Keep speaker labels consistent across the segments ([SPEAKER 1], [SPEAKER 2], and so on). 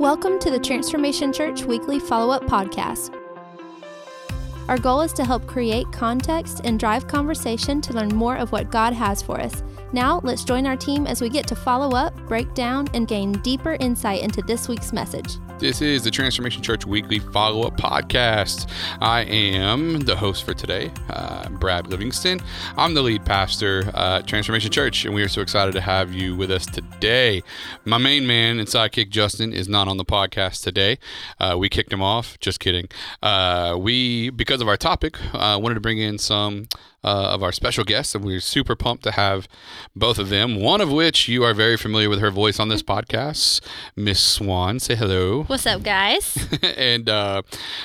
[SPEAKER 1] Welcome to the Transformation Church Weekly Follow Up Podcast. Our goal is to help create context and drive conversation to learn more of what God has for us. Now, let's join our team as we get to follow up, break down, and gain deeper insight into this week's message.
[SPEAKER 2] This is the Transformation Church Weekly Follow Up Podcast. I am the host for today, uh, Brad Livingston. I'm the lead pastor at Transformation Church, and we are so excited to have you with us today. My main man and sidekick, Justin, is not on the podcast today. Uh, we kicked him off. Just kidding. Uh, we, because of our topic, uh, wanted to bring in some uh, of our special guests, and we're super pumped to have both of them. One of which you are very familiar with her voice on this podcast, Miss Swan. Say hello.
[SPEAKER 1] What's up, guys?
[SPEAKER 2] and uh,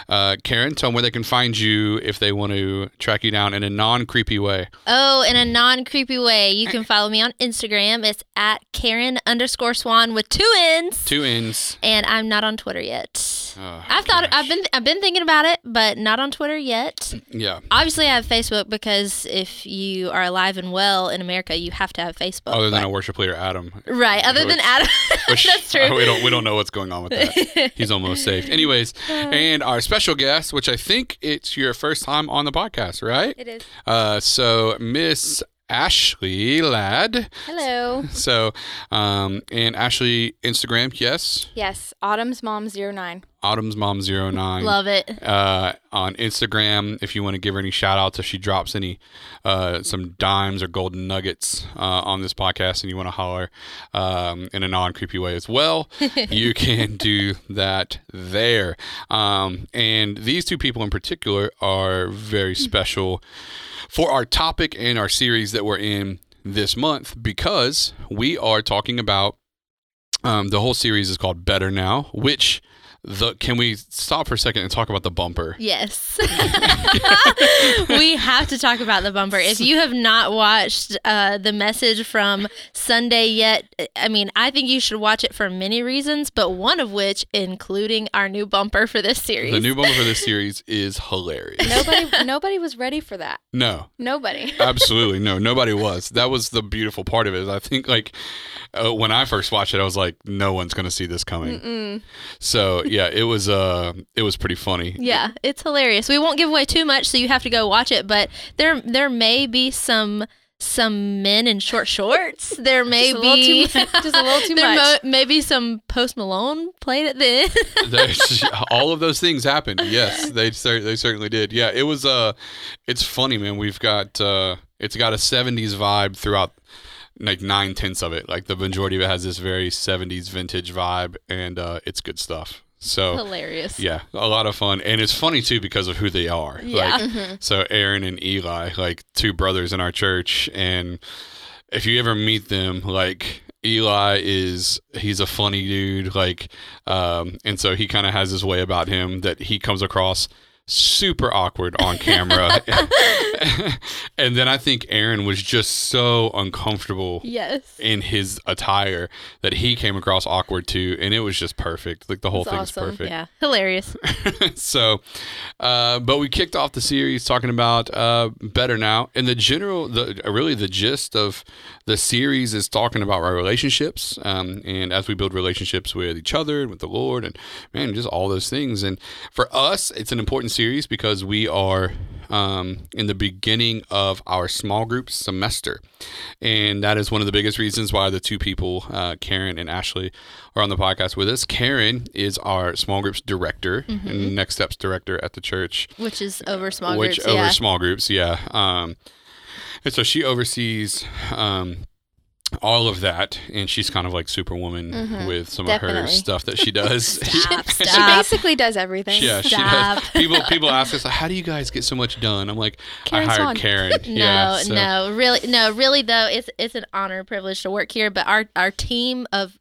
[SPEAKER 2] uh, Karen, tell them where they can find you if they want to track you down in a non creepy way.
[SPEAKER 1] Oh, in a non creepy way, you can follow me on Instagram. It's at Karen underscore Swan with two N's.
[SPEAKER 2] Two N's.
[SPEAKER 1] And I'm not on Twitter yet.
[SPEAKER 2] Oh,
[SPEAKER 1] I've thought
[SPEAKER 2] gosh.
[SPEAKER 1] I've been I've been thinking about it, but not on Twitter yet.
[SPEAKER 2] Yeah.
[SPEAKER 1] Obviously, I have Facebook because if you are alive and well in America, you have to have Facebook.
[SPEAKER 2] Other than
[SPEAKER 1] but-
[SPEAKER 2] a worship leader, Adam.
[SPEAKER 1] right, other than Adam,
[SPEAKER 2] Which
[SPEAKER 1] that's true.
[SPEAKER 2] we don't we don't know what's going on with that. He's almost safe. Anyways, and our special guest, which I think it's your first time on the podcast, right?
[SPEAKER 1] It is.
[SPEAKER 2] Uh, so Miss Ashley Ladd.
[SPEAKER 3] Hello.
[SPEAKER 2] So, um, and Ashley Instagram, yes.
[SPEAKER 3] Yes, Autumn's mom 09.
[SPEAKER 2] Autumn's mom 09
[SPEAKER 1] Love it.
[SPEAKER 2] uh, on Instagram if you want to give her any shout outs if she drops any uh, some dimes or golden nuggets uh, on this podcast and you want to holler um, in a non creepy way as well, you can do that there. Um, and these two people in particular are very special for our topic and our series that we're in this month because we are talking about um, the whole series is called Better Now, which the can we stop for a second and talk about the bumper?
[SPEAKER 1] Yes. we have to talk about the bumper. If you have not watched uh, the message from Sunday yet, I mean, I think you should watch it for many reasons, but one of which including our new bumper for this series.
[SPEAKER 2] The new bumper for this series is hilarious.
[SPEAKER 3] Nobody nobody was ready for that.
[SPEAKER 2] No,
[SPEAKER 3] Nobody.
[SPEAKER 2] absolutely no. Nobody was. That was the beautiful part of it. I think like uh, when I first watched it, I was like, no one's gonna see this coming.
[SPEAKER 3] Mm.
[SPEAKER 2] So yeah, it was uh, it was pretty funny.
[SPEAKER 1] yeah, it's hilarious. We won't give away too much, so you have to go watch it. But there, there may be some some men in short shorts. There may
[SPEAKER 3] Just
[SPEAKER 1] be
[SPEAKER 3] much. Just a little too
[SPEAKER 1] there
[SPEAKER 3] much.
[SPEAKER 1] mo- may be some Post Malone played at the end.
[SPEAKER 2] All of those things happened. Yes, they cer- they certainly did. Yeah, it was uh, it's funny, man. We've got uh, it's got a '70s vibe throughout. Like nine tenths of it, like the majority of it has this very '70s vintage vibe, and uh, it's good stuff. So
[SPEAKER 1] hilarious.
[SPEAKER 2] Yeah, a lot of fun, and it's funny too because of who they are.
[SPEAKER 1] Yeah.
[SPEAKER 2] Like, so Aaron and Eli, like two brothers in our church, and if you ever meet them, like Eli is he's a funny dude, like, um, and so he kind of has his way about him that he comes across super awkward on camera, and then I think Aaron was just so uncomfortable
[SPEAKER 1] Yes.
[SPEAKER 2] in his attire that he came across awkward too, and it was just perfect. Like the whole
[SPEAKER 3] It's
[SPEAKER 2] thing's
[SPEAKER 3] awesome.
[SPEAKER 2] perfect.
[SPEAKER 1] Yeah. Hilarious.
[SPEAKER 2] so, uh, but we kicked off the series talking about uh, better now, and the general, the really the gist of the series is talking about our relationships, um, and as we build relationships with each other and with the Lord, and man, just all those things. And for us, it's an important series because we are um, in the beginning of our small group semester, and that is one of the biggest reasons why the two people, uh, Karen and Ashley, are on the podcast with us. Karen is our small groups director and next steps director at the church,
[SPEAKER 1] Which is over small groups.
[SPEAKER 2] which over
[SPEAKER 1] yeah.
[SPEAKER 2] small groups, yeah. Um, and so she oversees um, all of that, and she's kind of like Superwoman mm-hmm. with some of her stuff that she does.
[SPEAKER 1] Stop,
[SPEAKER 3] She
[SPEAKER 1] stop.
[SPEAKER 3] basically does everything.
[SPEAKER 2] Yeah, she does. People people ask us, how do you guys get so much done? I'm like,
[SPEAKER 3] Karen
[SPEAKER 2] I hired
[SPEAKER 3] Swan.
[SPEAKER 2] Karen.
[SPEAKER 1] No,
[SPEAKER 2] yeah, so-
[SPEAKER 1] no, really, no, really though, it's it's an honor and privilege to work here. But our our team of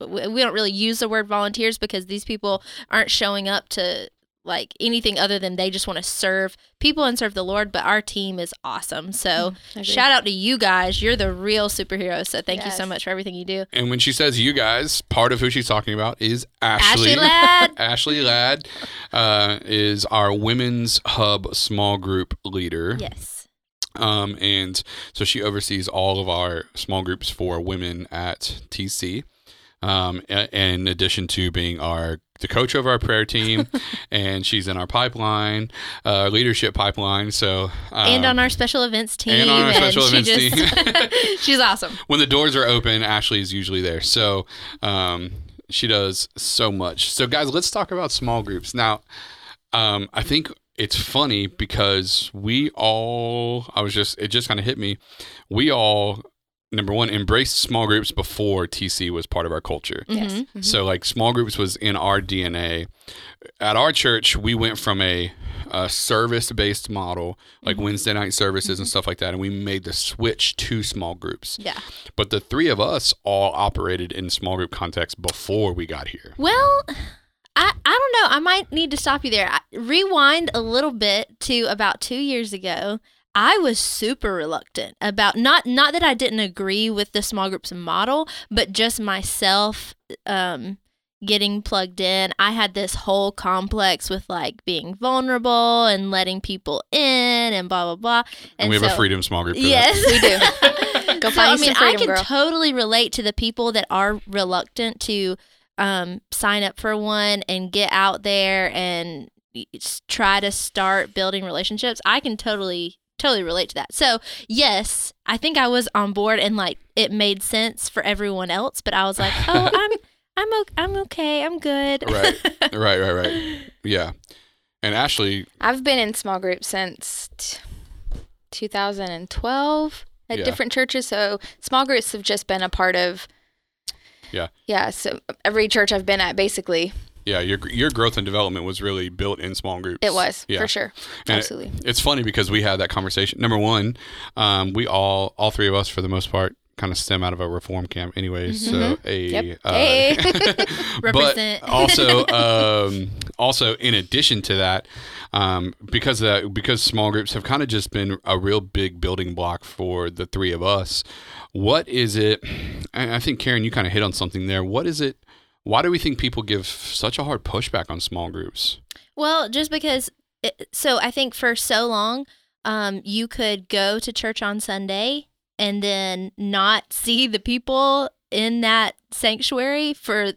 [SPEAKER 1] we we don't really use the word volunteers because these people aren't showing up to like anything other than they just want to serve people and serve the Lord. But our team is awesome. So
[SPEAKER 3] agree.
[SPEAKER 1] shout out to you guys. You're the real superheroes. So thank you so much for everything you do.
[SPEAKER 2] And when she says you guys, part of who she's talking about is Ashley.
[SPEAKER 1] Ashley Ladd.
[SPEAKER 2] Ashley Ladd uh, is our Women's Hub small group leader.
[SPEAKER 1] Yes.
[SPEAKER 2] Um, and so she oversees all of our small groups for women at TC. um, in addition to being our the coach of our prayer team, and she's in our pipeline, uh, leadership pipeline. So um,
[SPEAKER 1] and on our special events team.
[SPEAKER 2] and on our special
[SPEAKER 1] she
[SPEAKER 2] events
[SPEAKER 1] just, she's awesome.
[SPEAKER 2] when the doors are open, Ashley is usually there. So um, she does so much. So guys, let's talk about small groups now. Um, I think it's funny because we all I was just it just kind of hit me. We all number one embraced small groups before TC was part of our culture.
[SPEAKER 3] Yes.
[SPEAKER 1] Mhm.
[SPEAKER 3] Mhm.
[SPEAKER 2] So like small groups was in our DNA. At our church, we went from a, a service-based model, like Wednesday night services and stuff like that, and we made the switch to small groups.
[SPEAKER 1] Yeah.
[SPEAKER 2] But the three of us all operated in small group context before we got here.
[SPEAKER 1] Well, I, I don't know. I might need to stop you there. I, rewind a little bit to about two years ago. I was super reluctant about not not that I didn't agree with the small groups model, but just myself um, getting plugged in. I had this whole complex with like being vulnerable and letting people in and blah blah blah.
[SPEAKER 2] And, we have a freedom small group. For
[SPEAKER 1] Yes,
[SPEAKER 3] We do. Go
[SPEAKER 1] so,
[SPEAKER 3] find
[SPEAKER 1] I mean,
[SPEAKER 3] freedom,
[SPEAKER 1] I can
[SPEAKER 3] girl.
[SPEAKER 1] totally relate to the people that are reluctant to um, sign up for one and get out there and try to start building relationships. I can totally totally relate to that. So yes, I think I was on board and like it made sense for everyone else, but I was like, oh, I'm I'm okay, I'm okay, I'm good.
[SPEAKER 2] Right. right, right, right. Yeah. And Ashley,
[SPEAKER 3] I've been in small groups since t- 2012 at
[SPEAKER 2] Yeah.
[SPEAKER 3] different churches. So small groups have just been a part of.
[SPEAKER 2] Yeah.
[SPEAKER 3] Yeah. So every church I've been at, basically,
[SPEAKER 2] yeah, your your growth and development was really built in small groups.
[SPEAKER 3] it was
[SPEAKER 2] Yeah.
[SPEAKER 3] for sure.
[SPEAKER 2] And it-
[SPEAKER 3] Absolutely.
[SPEAKER 2] it's funny because we had that conversation. Number one, um, we all, all three of us, for the most part, kind of stem out of a reform camp, anyways. So a
[SPEAKER 3] Yep.
[SPEAKER 2] uh,
[SPEAKER 3] Hey.
[SPEAKER 2] But also, um, also in addition to that, um, because that because small groups have kind of just been a real big building block for the three of us. What is it? I think Karen, you kind of hit on something there. What is it? Why do we think people give such a hard pushback on small groups?
[SPEAKER 1] Well, just because. It, so I think for so long, um, you could go to church on Sunday and then not see the people in that sanctuary for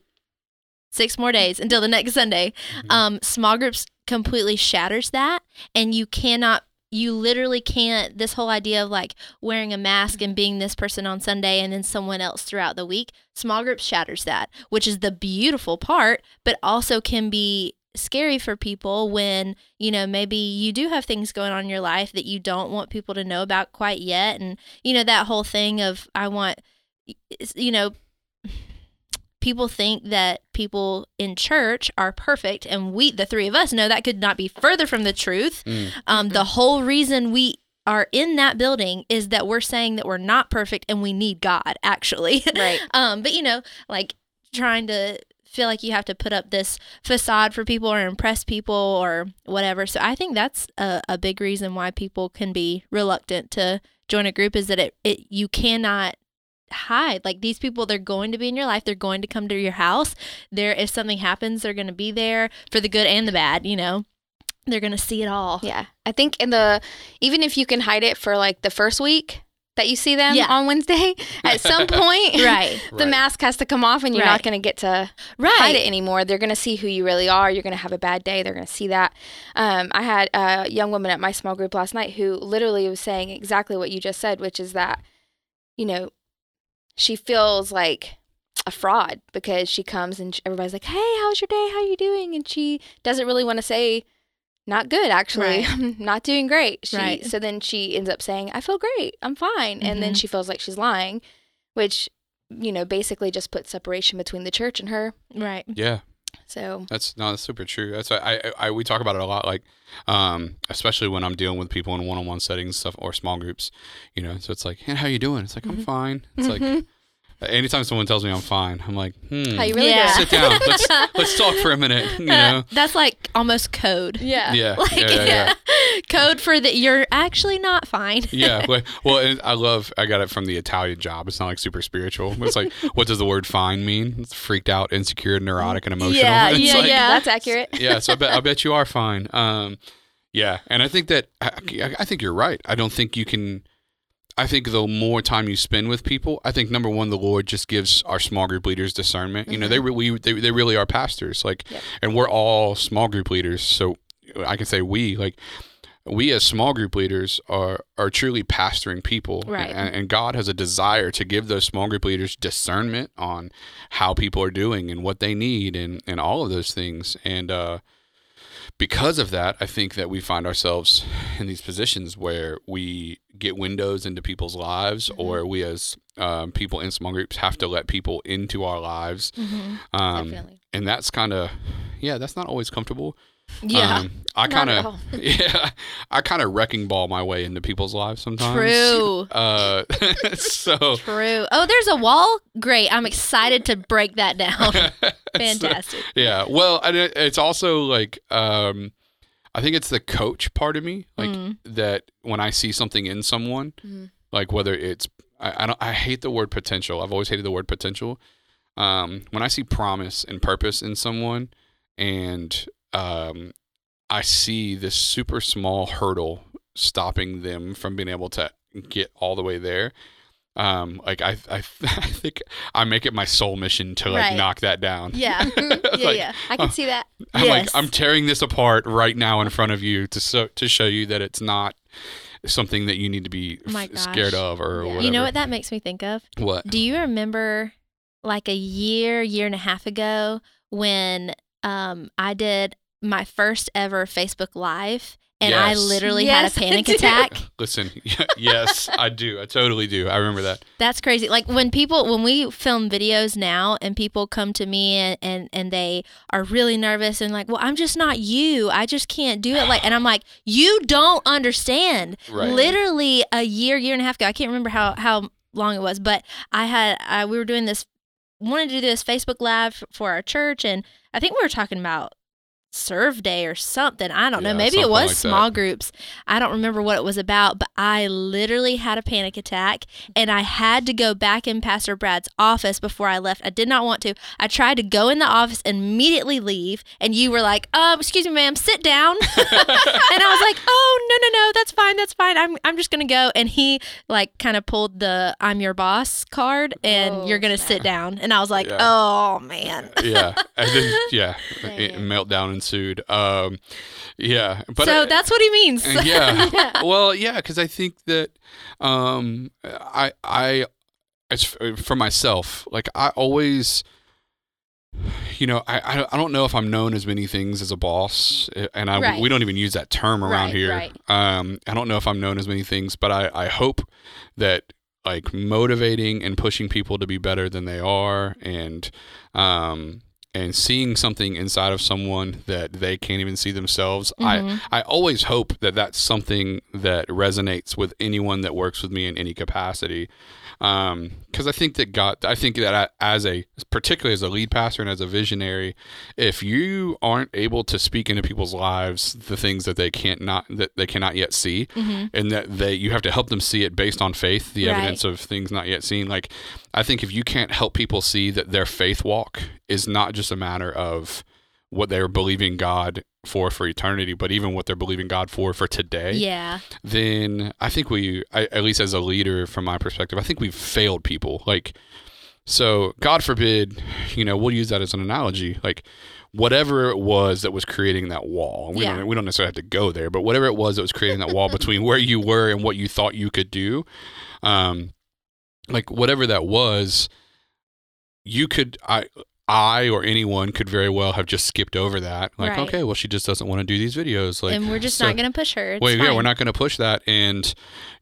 [SPEAKER 1] six more days until the next Sunday.
[SPEAKER 2] Mm-hmm.
[SPEAKER 1] Um, small groups completely shatters that, and you cannot. You literally can't. This whole idea of like wearing a mask and mm-hmm. being this person on Sunday and then someone else throughout the week, small groups shatters that, which is the beautiful part, but also can be scary for people when you know maybe you do have things going on in your life that you don't want people to know about quite yet and you know that whole thing of i want you know people think that people in church are perfect and we the three of us know that could not be further from the truth
[SPEAKER 2] Mm.
[SPEAKER 1] um, the whole reason we are in that building is that we're saying that we're not perfect and we need god actually
[SPEAKER 3] Right.
[SPEAKER 1] um but you know like trying to feel like you have to put up this facade for people or impress people or whatever so i think that's a, a big reason why people can be reluctant to join a group is that it, it you cannot hide like these people they're going to be in your life they're going to come to your house there if something happens they're going to be there for the good and the bad you know they're going to see it all
[SPEAKER 3] Yeah. I think in the even if you can hide it for like the first week that you see them
[SPEAKER 1] Yeah.
[SPEAKER 3] on Wednesday, at some point,
[SPEAKER 1] right
[SPEAKER 3] the
[SPEAKER 2] Right.
[SPEAKER 3] mask has to come off, and you're
[SPEAKER 1] Right.
[SPEAKER 3] not going to get to
[SPEAKER 1] right
[SPEAKER 3] hide it anymore. They're going to see who you really are. You're going to have a bad day. They're going to see that. Um, I had a young woman at my small group last night who literally was saying exactly what you just said, which is that, you know, she feels like a fraud because she comes and everybody's like, "Hey, how's your day? How are you doing?" And she doesn't really want to say, "Not good, actually.
[SPEAKER 1] Right.
[SPEAKER 3] I'm not doing great." She,
[SPEAKER 1] Right.
[SPEAKER 3] So then she ends up saying, "I feel great. I'm fine," and then
[SPEAKER 1] Mhm.
[SPEAKER 3] she feels like she's lying, which you know basically just puts separation between the church and her.
[SPEAKER 1] right
[SPEAKER 2] Yeah.
[SPEAKER 3] So
[SPEAKER 2] That's no, that's super true. That's why I, I, I we talk about it a lot, like, um, especially when I'm dealing with people in one-on-one settings, stuff or small groups, you know. So it's like, hey, how you doing? It's like I'm fine. It's like
[SPEAKER 3] Mhm.
[SPEAKER 2] Anytime someone tells me I'm fine, I'm like, hmm,
[SPEAKER 3] how you really
[SPEAKER 1] Yeah.
[SPEAKER 2] sit down. Let's let's talk for a minute. You know.
[SPEAKER 1] that's like almost code?
[SPEAKER 3] Yeah.
[SPEAKER 2] Yeah.
[SPEAKER 1] like
[SPEAKER 2] yeah, yeah, yeah.
[SPEAKER 1] code for that you're actually not fine
[SPEAKER 2] yeah. Well, well, and I love. I got it from the Italian job. It's not like super spiritual. It's like, what does the word "fine" mean? It's freaked out, insecure, neurotic, and emotional.
[SPEAKER 1] Yeah,
[SPEAKER 2] It's
[SPEAKER 1] yeah,
[SPEAKER 2] like,
[SPEAKER 1] yeah.
[SPEAKER 3] That's accurate.
[SPEAKER 2] yeah, so I bet I bet you are fine. Um, yeah, and I think that I, I think you're right. I don't think you can. I think the more time you spend with people, I think number one, the Lord just gives our small group leaders discernment. You know, they really they, they really are pastors, like,
[SPEAKER 3] Yep.
[SPEAKER 2] and we're all small group leaders. So I can say we like we as small group leaders are are truly pastoring people,
[SPEAKER 3] Right.
[SPEAKER 2] And, and God has a desire to give those small group leaders discernment on how people are doing and what they need and and all of those things. And uh, because of that, I think that we find ourselves in these positions where we get windows into people's lives,
[SPEAKER 3] Mm-hmm.
[SPEAKER 2] or we as um, people in small groups have to let people into our lives.
[SPEAKER 3] Mm-hmm.
[SPEAKER 2] Um, and that's kind of, yeah, that's not always comfortable.
[SPEAKER 3] Yeah.
[SPEAKER 2] Um, I kind of, yeah, I kind of wrecking ball my way into people's lives sometimes.
[SPEAKER 1] True.
[SPEAKER 2] Uh, so
[SPEAKER 1] True. Oh, there's a wall. Great. I'm excited to break that down. Fantastic.
[SPEAKER 2] yeah. Well, and it, it's also like, um, I think it's the coach part of me, like
[SPEAKER 1] Mm.
[SPEAKER 2] that when I see something in someone,
[SPEAKER 3] Mhm.
[SPEAKER 2] like whether it's, I, I don't, I hate the word potential. I've always hated the word potential. Um, when I see promise and purpose in someone, and um, I see this super small hurdle stopping them from being able to get all the way there. Um, like I, I, I think I make it my sole mission to like
[SPEAKER 1] Right.
[SPEAKER 2] knock that down.
[SPEAKER 1] Yeah. yeah.
[SPEAKER 2] Like,
[SPEAKER 1] yeah.
[SPEAKER 3] I can see that.
[SPEAKER 2] I'm like, I'm tearing this apart right now in front of you to so, to show you that it's not something that you need to be
[SPEAKER 1] Oh
[SPEAKER 2] scared of or
[SPEAKER 3] Yeah.
[SPEAKER 2] whatever.
[SPEAKER 1] You know what that makes me think of?
[SPEAKER 2] What?
[SPEAKER 1] Do you remember like a year, year and a half ago when um I did my first ever Facebook Live and I literally
[SPEAKER 3] Yes,
[SPEAKER 1] had a panic attack?
[SPEAKER 2] Listen, yes, I do. I totally do. I remember that.
[SPEAKER 1] That's crazy. Like when people when we film videos now and people come to me and, and and they are really nervous and like, "Well, I'm just not you. I just can't do it." Like and I'm like, "You don't understand."
[SPEAKER 2] Right.
[SPEAKER 1] Literally a year, year and a half ago. I can't remember how how long it was, but I had I we were doing this wanted to do this Facebook live for our church and I think we were talking about serve day or something. I don't know. Maybe it was
[SPEAKER 2] like that.
[SPEAKER 1] small groups. I don't remember what it was about, but I literally had a panic attack and I had to go back in Pastor Brad's office before I left. I did not want to. I tried to go in the office and immediately leave, and you were like, "Um, excuse me, ma'am, sit down." and I was like, "Oh, no, no, no, that's fine, that's fine. I'm I'm just gonna go." And he like kind of pulled the "I'm your boss" card, and
[SPEAKER 3] Oh,
[SPEAKER 1] you're gonna
[SPEAKER 3] snap.
[SPEAKER 1] sit down. And I was like,
[SPEAKER 2] Yeah.
[SPEAKER 1] "Oh man."
[SPEAKER 2] yeah, and then yeah,
[SPEAKER 3] Dang.
[SPEAKER 2] a meltdown ensued. Um, yeah, but
[SPEAKER 1] so
[SPEAKER 2] I-
[SPEAKER 1] that's what he means.
[SPEAKER 2] yeah. well, yeah, because I think that um, I I as for myself, like I always. You know, I, I I don't know if I'm known as many things as a boss, eh, and I
[SPEAKER 3] Right.
[SPEAKER 2] we don't even use that term around
[SPEAKER 3] Right,
[SPEAKER 2] here.
[SPEAKER 3] right.
[SPEAKER 2] Um, I don't know if I'm known as many things, but I I hope that like motivating and pushing people to be better than they are, and um and seeing something inside of someone that they can't even see themselves.
[SPEAKER 1] Mhm.
[SPEAKER 2] I I always hope that that's something that resonates with anyone that works with me in any capacity. Because I think that God, I think that I, as a, particularly as a lead pastor and as a visionary, if you aren't able to speak into people's lives the things that they can't not that they cannot yet see,
[SPEAKER 1] Mhm.
[SPEAKER 2] and that they you have to help them see it based on faith, the
[SPEAKER 1] Right.
[SPEAKER 2] evidence of things not yet seen. Like I think if you can't help people see that their faith walk is not just a matter of what they're believing God for for eternity, but even what they're believing God for for today,
[SPEAKER 1] Yeah.
[SPEAKER 2] then I think we, I, at least as a leader from my perspective, I think we've failed people. Like, so God forbid, you know, we'll use that as an analogy. Like, whatever it was that was creating that wall, we
[SPEAKER 1] Yeah.
[SPEAKER 2] don't we don't necessarily have to go there, but whatever it was that was creating that wall between where you were and what you thought you could do, um, like whatever that was, you could I. I or anyone could very well have just skipped over that. Like,
[SPEAKER 1] Right.
[SPEAKER 2] okay, well, she just doesn't want to do these videos. Like,
[SPEAKER 1] and we're just
[SPEAKER 2] so-
[SPEAKER 1] not going to push her. It's
[SPEAKER 2] well, yeah, we're not going to push that, and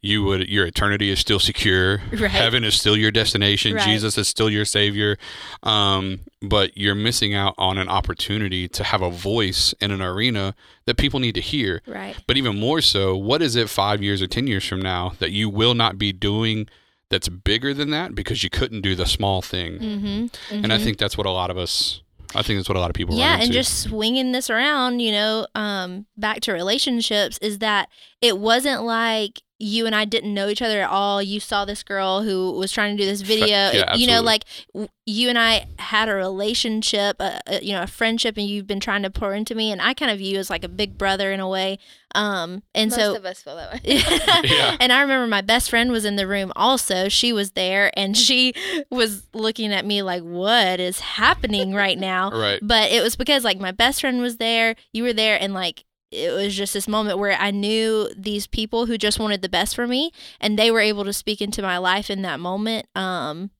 [SPEAKER 2] you would your eternity is still secure.
[SPEAKER 1] Right.
[SPEAKER 2] Heaven is still your destination.
[SPEAKER 1] Right.
[SPEAKER 2] Jesus is still your savior. Um, but you're missing out on an opportunity to have a voice in an arena that people need to hear.
[SPEAKER 1] Right.
[SPEAKER 2] But even more so, what is it five years or ten years from now that you will not be doing that's bigger than that because you couldn't do the small thing?
[SPEAKER 1] Mm-hmm.
[SPEAKER 2] And I think that's what a lot of us. I think that's what a lot of people.
[SPEAKER 1] yeah and just swinging this around you know um back to relationships is that it wasn't like you and I didn't know each other at all. You saw this girl who was trying to do this video.
[SPEAKER 2] yeah,
[SPEAKER 1] you know, like w- you and I had a relationship, a, a, you know, a friendship, and you've been trying to pour into me, and I kind of view you as like a big brother in a way. Um, and
[SPEAKER 3] Most
[SPEAKER 1] so
[SPEAKER 3] of us feel that way.
[SPEAKER 2] Yeah.
[SPEAKER 1] and I remember my best friend was in the room also. She was there and she was looking at me like, what is happening right now?
[SPEAKER 2] Right.
[SPEAKER 1] But it was because like my best friend was there, you were there, and like it was just this moment where I knew these people who just wanted the best for me and they were able to speak into my life in that moment. Um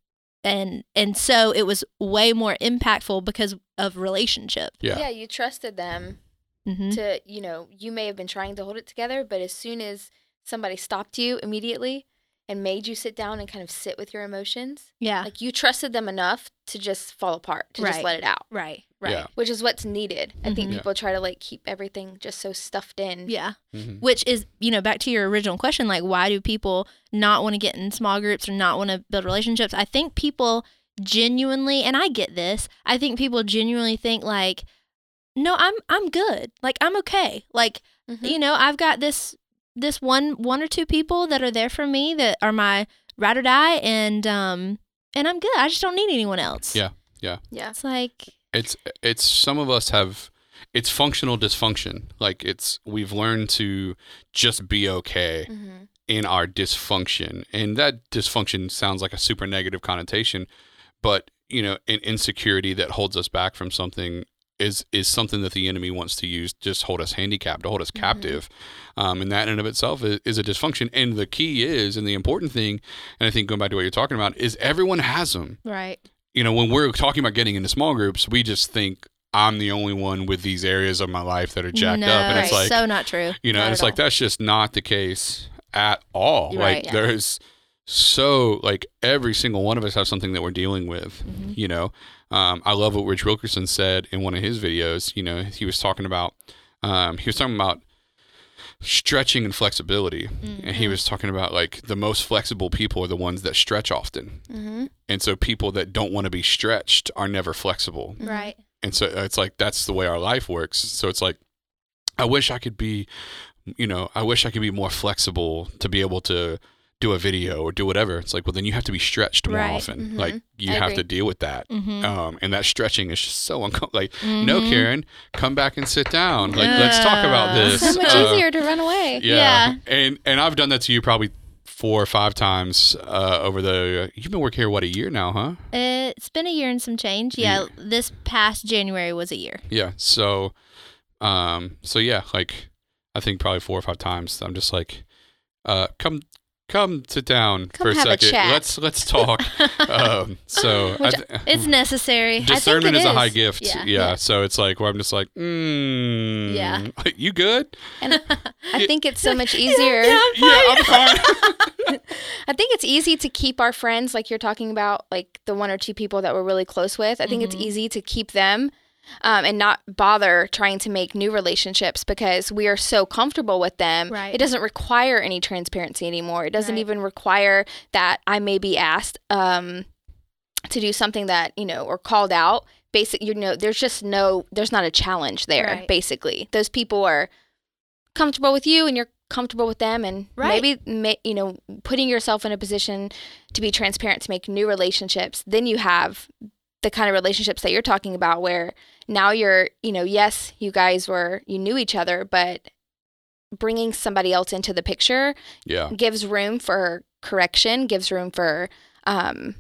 [SPEAKER 1] and and so it was way more impactful because of relationship.
[SPEAKER 2] Yeah.
[SPEAKER 3] yeah, you trusted them
[SPEAKER 1] hmm
[SPEAKER 3] to, you know, you may have been trying to hold it together, but as soon as somebody stopped you immediately and made you sit down and kind of sit with your emotions,
[SPEAKER 1] Yeah.
[SPEAKER 3] like you trusted them enough to just fall apart, to just let it out,
[SPEAKER 1] right. Right.
[SPEAKER 2] Yeah.
[SPEAKER 3] which is what's needed. I think
[SPEAKER 1] Mhm.
[SPEAKER 2] Yeah.
[SPEAKER 3] people try to like keep everything just so stuffed in.
[SPEAKER 1] Yeah.
[SPEAKER 2] Mhm.
[SPEAKER 1] which is you know back to your original question like why do people not want to get in small groups or not want to build relationships i think people genuinely and i get this i think people genuinely think like no i'm i'm good like i'm okay like
[SPEAKER 3] Mhm.
[SPEAKER 1] you know i've got this this one one or two people that are there for me that are my ride or die and um and i'm good i just don't need anyone else
[SPEAKER 2] Yeah.
[SPEAKER 3] Yeah. Yeah.
[SPEAKER 1] It's like
[SPEAKER 2] It's it's some of us have it's functional dysfunction. Like it's we've learned to just be okay
[SPEAKER 3] hmm
[SPEAKER 2] in our dysfunction. And that dysfunction sounds like a super negative connotation, but you know, an insecurity that holds us back from something is is something that the enemy wants to use just hold us handicapped, to hold us
[SPEAKER 3] Mhm.
[SPEAKER 2] captive. Um, and that in and of itself is, is a dysfunction. And the key is, and the important thing, and I think going back to what you're talking about, is everyone has them.
[SPEAKER 1] right
[SPEAKER 2] You know, when we're talking about getting into small groups, we just think I'm the only one with these areas of my life that are jacked
[SPEAKER 1] no,
[SPEAKER 2] up, and it's like
[SPEAKER 1] so not true
[SPEAKER 2] you know,
[SPEAKER 3] Not
[SPEAKER 2] and it's like
[SPEAKER 3] all.
[SPEAKER 2] that's just not the case at all.
[SPEAKER 1] Right.
[SPEAKER 2] Like
[SPEAKER 3] Yeah.
[SPEAKER 2] there's so like every single one of us have something that we're dealing with.
[SPEAKER 1] Mhm.
[SPEAKER 2] You know, um, I love what Rich Wilkerson said in one of his videos. You know, he was talking about um, he was talking about stretching and flexibility, and he
[SPEAKER 1] Mhm.
[SPEAKER 2] was talking about like the most flexible people are the ones that stretch often,
[SPEAKER 3] hmm
[SPEAKER 2] and so people that don't want to be stretched are never flexible.
[SPEAKER 1] Right.
[SPEAKER 2] And so it's like that's the way our life works. So it's like i wish i could be you know i wish i could be more flexible to be able to do a video or do whatever it's like well then you have to be stretched more
[SPEAKER 1] Right.
[SPEAKER 2] often
[SPEAKER 3] Mhm.
[SPEAKER 2] like you
[SPEAKER 3] I
[SPEAKER 2] have
[SPEAKER 3] agree.
[SPEAKER 2] to deal with that
[SPEAKER 1] mm-hmm.
[SPEAKER 2] um and that stretching is just so uncomfortable like no
[SPEAKER 1] Mhm.
[SPEAKER 2] karen come back and sit down like let's talk about
[SPEAKER 1] Uh,
[SPEAKER 2] this
[SPEAKER 3] So much
[SPEAKER 2] Uh,
[SPEAKER 3] easier to run away.
[SPEAKER 2] yeah.
[SPEAKER 1] Yeah.
[SPEAKER 2] and and i've done that to you probably four or five times uh over the you've been working here what a year now huh
[SPEAKER 1] It's been a year and some change. Yeah, this past January was a year.
[SPEAKER 2] Yeah. So, um, so yeah, like I think probably four or five times. I'm just like, uh, come, come sit down
[SPEAKER 3] Come
[SPEAKER 2] for a
[SPEAKER 3] a
[SPEAKER 2] second.
[SPEAKER 3] chat.
[SPEAKER 2] Let's let's talk. um, so
[SPEAKER 3] Which-
[SPEAKER 2] th-
[SPEAKER 1] It's necessary.
[SPEAKER 2] discernment
[SPEAKER 3] it
[SPEAKER 2] is a high gift.
[SPEAKER 1] Yeah.
[SPEAKER 2] Yeah.
[SPEAKER 3] Yeah.
[SPEAKER 2] So it's like where I'm just like, mm,
[SPEAKER 1] Yeah.
[SPEAKER 2] you good?
[SPEAKER 3] And I think it's so much easier.
[SPEAKER 1] Yeah, I'm
[SPEAKER 2] Yeah, I'm fine.
[SPEAKER 3] I think it's easy to keep our friends, like you're talking about, like the one or two people that we're really close with. I think it's
[SPEAKER 1] Mhm.
[SPEAKER 3] easy to keep them um, and not bother trying to make new relationships because we are so comfortable with them.
[SPEAKER 1] Right.
[SPEAKER 3] It doesn't require any transparency anymore. It doesn't
[SPEAKER 1] Right.
[SPEAKER 3] even require that I may be asked um, to do something that, you know, or called out. Basic, you know, there's just no, there's not a challenge there,
[SPEAKER 1] Right.
[SPEAKER 3] basically. Those people are comfortable with you and you're comfortable with them and
[SPEAKER 1] Right.
[SPEAKER 3] maybe ma- you know putting yourself in a position to be transparent to make new relationships then you have the kind of relationships that you're talking about where now you're you know yes you guys were you knew each other but bringing somebody else into the picture
[SPEAKER 2] yeah.
[SPEAKER 3] gives room for correction gives room for um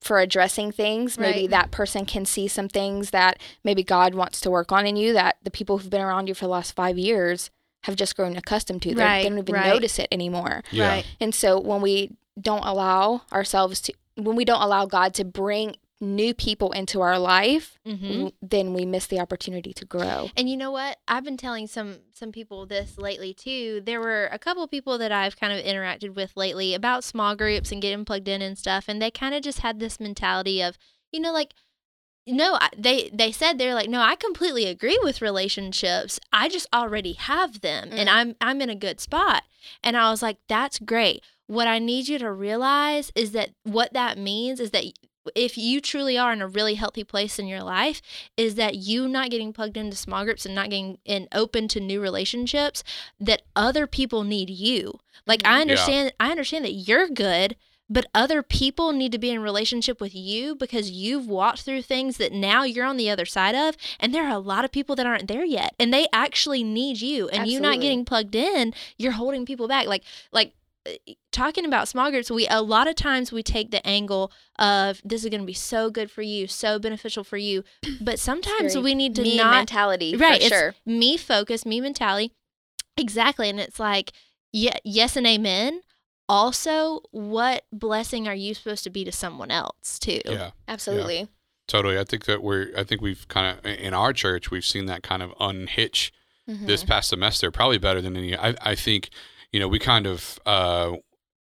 [SPEAKER 3] for addressing things maybe
[SPEAKER 1] Right.
[SPEAKER 3] that person can see some things that maybe god wants to work on in you that the people who've been around you for the last five years have just grown accustomed to They're-
[SPEAKER 1] Right,
[SPEAKER 3] they don't even
[SPEAKER 1] right.
[SPEAKER 3] notice it anymore
[SPEAKER 2] Yeah.
[SPEAKER 1] Right.
[SPEAKER 3] and so when we don't allow ourselves to when we don't allow god to bring new people into our life
[SPEAKER 1] hmm
[SPEAKER 3] w- then we miss the opportunity to grow
[SPEAKER 1] And you know what? I've been telling some some people this lately too. There were a couple people that I've kind of interacted with lately about small groups and getting plugged in and stuff, and they kind of just had this mentality of, you know, like no, they they said they're like, no, I completely agree with relationships. I just already have them, and
[SPEAKER 3] Mm.
[SPEAKER 1] I'm I'm in a good spot. And I was like, that's great. What I need you to realize is that what that means is that if you truly are in a really healthy place in your life is that you not getting plugged into small groups and not getting and open to new relationships that other people need you. Like i
[SPEAKER 3] Mhm.
[SPEAKER 1] understand i understand that you're good but other people need to be in relationship with you because you've walked through things that now you're on the other side of and there are a lot of people that aren't there yet and they actually need you and you not getting plugged in you're holding people back. Like like talking about small groups we a lot of times we take the angle of this is going to be so good for you so beneficial for you but sometimes we need to
[SPEAKER 3] me
[SPEAKER 1] not
[SPEAKER 3] mentality,
[SPEAKER 1] right
[SPEAKER 3] For
[SPEAKER 1] it's
[SPEAKER 3] sure.
[SPEAKER 1] me focus me mentality exactly and it's like yeah yes and amen also what blessing are you supposed to be to someone else too
[SPEAKER 2] Yeah.
[SPEAKER 3] Absolutely.
[SPEAKER 2] Totally. I think that we're, I think we've kind of, in our church, we've seen that kind of unhitch
[SPEAKER 3] Mhm.
[SPEAKER 2] this past semester, probably better than any. I, I think, you know, we kind of, uh,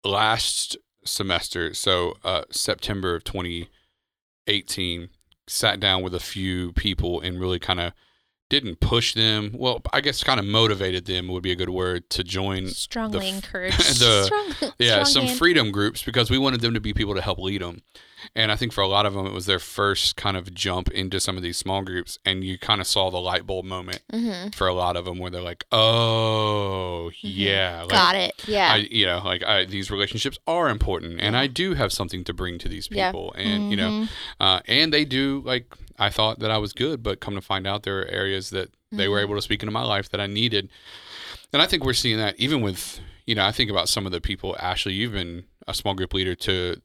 [SPEAKER 2] last semester, so uh, September of 2018, sat down with a few people and really kind of didn't push them. Well, I guess kind of motivated them would be a good word to join
[SPEAKER 1] strongly
[SPEAKER 2] f-
[SPEAKER 1] encouraged
[SPEAKER 2] the
[SPEAKER 3] Strong-
[SPEAKER 2] yeah
[SPEAKER 3] strong
[SPEAKER 2] some
[SPEAKER 3] hand.
[SPEAKER 2] freedom groups because we wanted them to be people to help lead them and i think for a lot of them it was their first kind of jump into some of these small groups and you kind of saw the light bulb moment
[SPEAKER 3] Mhm.
[SPEAKER 2] for a lot of them where they're like oh yeah like,
[SPEAKER 1] got it
[SPEAKER 3] Yeah.
[SPEAKER 2] I, you know, like I, these relationships are important, and I do have something to bring to these
[SPEAKER 3] Yeah.
[SPEAKER 2] people, and you know,
[SPEAKER 1] Mhm.
[SPEAKER 2] uh, and they do like I thought that I was good, but come to find out there are areas that they were
[SPEAKER 3] Mhm.
[SPEAKER 2] able to speak into my life that I needed, and I think we're seeing that even with you know I think about some of the people. Ashley, you've been a small group leader to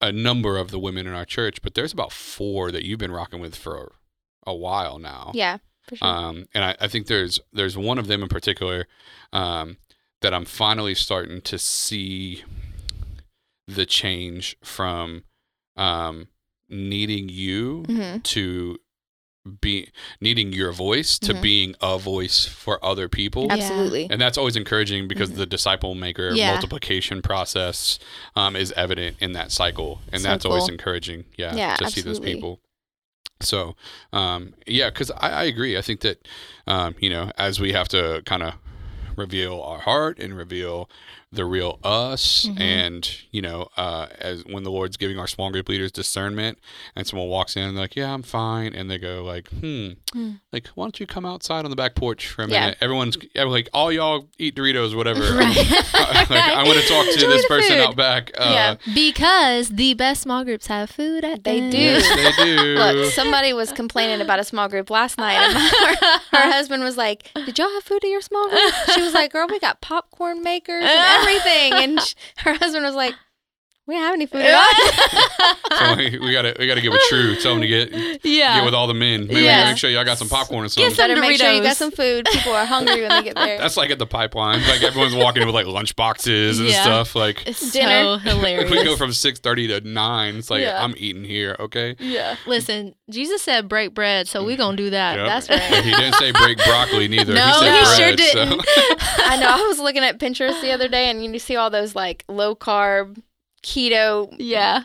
[SPEAKER 2] a number of the women in our church, but there's about four that you've been rocking with for a while now.
[SPEAKER 3] yeah. For sure.
[SPEAKER 2] Um, and I, I think there's there's one of them in particular um, that I'm finally starting to see the change from um, needing you
[SPEAKER 3] Mhm.
[SPEAKER 2] to be needing your voice to
[SPEAKER 3] Mhm.
[SPEAKER 2] being a voice for other people.
[SPEAKER 3] Absolutely.
[SPEAKER 2] And that's always encouraging because
[SPEAKER 3] Mhm.
[SPEAKER 2] the disciple maker
[SPEAKER 1] Yeah.
[SPEAKER 2] multiplication process um, is evident in that cycle, and
[SPEAKER 1] So
[SPEAKER 2] that's always encouraging. Yeah,
[SPEAKER 3] Yeah,
[SPEAKER 2] to see those people. So, um, yeah, because I, I agree. I think that um, you know, as we have to kind of reveal our heart and reveal the real us,
[SPEAKER 1] Mhm.
[SPEAKER 2] and you know, uh, as when the Lord's giving our small group leaders discernment, and someone walks in and they're like, "Yeah, I'm fine," and they go like, "Hmm."
[SPEAKER 3] Hmm.
[SPEAKER 2] Like, why don't you come outside on the back porch for a
[SPEAKER 3] Yeah.
[SPEAKER 2] minute? Everyone's like, all y'all eat Doritos, whatever.
[SPEAKER 1] Right.
[SPEAKER 2] like, i want to talk to
[SPEAKER 3] Enjoy
[SPEAKER 2] this person
[SPEAKER 3] food.
[SPEAKER 2] out back. Uh,
[SPEAKER 3] Yeah.
[SPEAKER 1] because the best small groups have food at
[SPEAKER 3] They
[SPEAKER 1] them.
[SPEAKER 3] do.
[SPEAKER 2] Yes, they do.
[SPEAKER 3] Look, somebody was complaining about a small group last night, and her, her husband was like, "Did y'all have food at your small group?" She was like, "Girl, we got popcorn makers and everything," and sh- her husband was like, "We don't have any food at all."
[SPEAKER 2] so we, we gotta we gotta get with True. Tell them to get
[SPEAKER 1] yeah
[SPEAKER 2] get with all the men. Maybe
[SPEAKER 3] Yeah.
[SPEAKER 2] make sure y'all got some popcorn or
[SPEAKER 1] Get
[SPEAKER 2] something.
[SPEAKER 1] some
[SPEAKER 3] Better make sure you got some food. People are hungry when they get there.
[SPEAKER 2] That's like at the pipeline. Like everyone's walking in with like lunch boxes and
[SPEAKER 1] Yeah.
[SPEAKER 2] stuff. Like
[SPEAKER 1] it's
[SPEAKER 3] Dinner.
[SPEAKER 1] so hilarious
[SPEAKER 2] we go from six thirty to nine. It's like
[SPEAKER 3] Yeah.
[SPEAKER 2] I'm eating here. Okay.
[SPEAKER 3] yeah.
[SPEAKER 1] listen jesus said break bread so we mm. gonna do that
[SPEAKER 2] Yep.
[SPEAKER 3] That's right.
[SPEAKER 2] He didn't say break broccoli neither.
[SPEAKER 1] No,
[SPEAKER 2] he said
[SPEAKER 1] he
[SPEAKER 2] bread.
[SPEAKER 1] sure didn't.
[SPEAKER 3] I know. I was looking at Pinterest the other day, and you see all those like low carb, keto.
[SPEAKER 1] yeah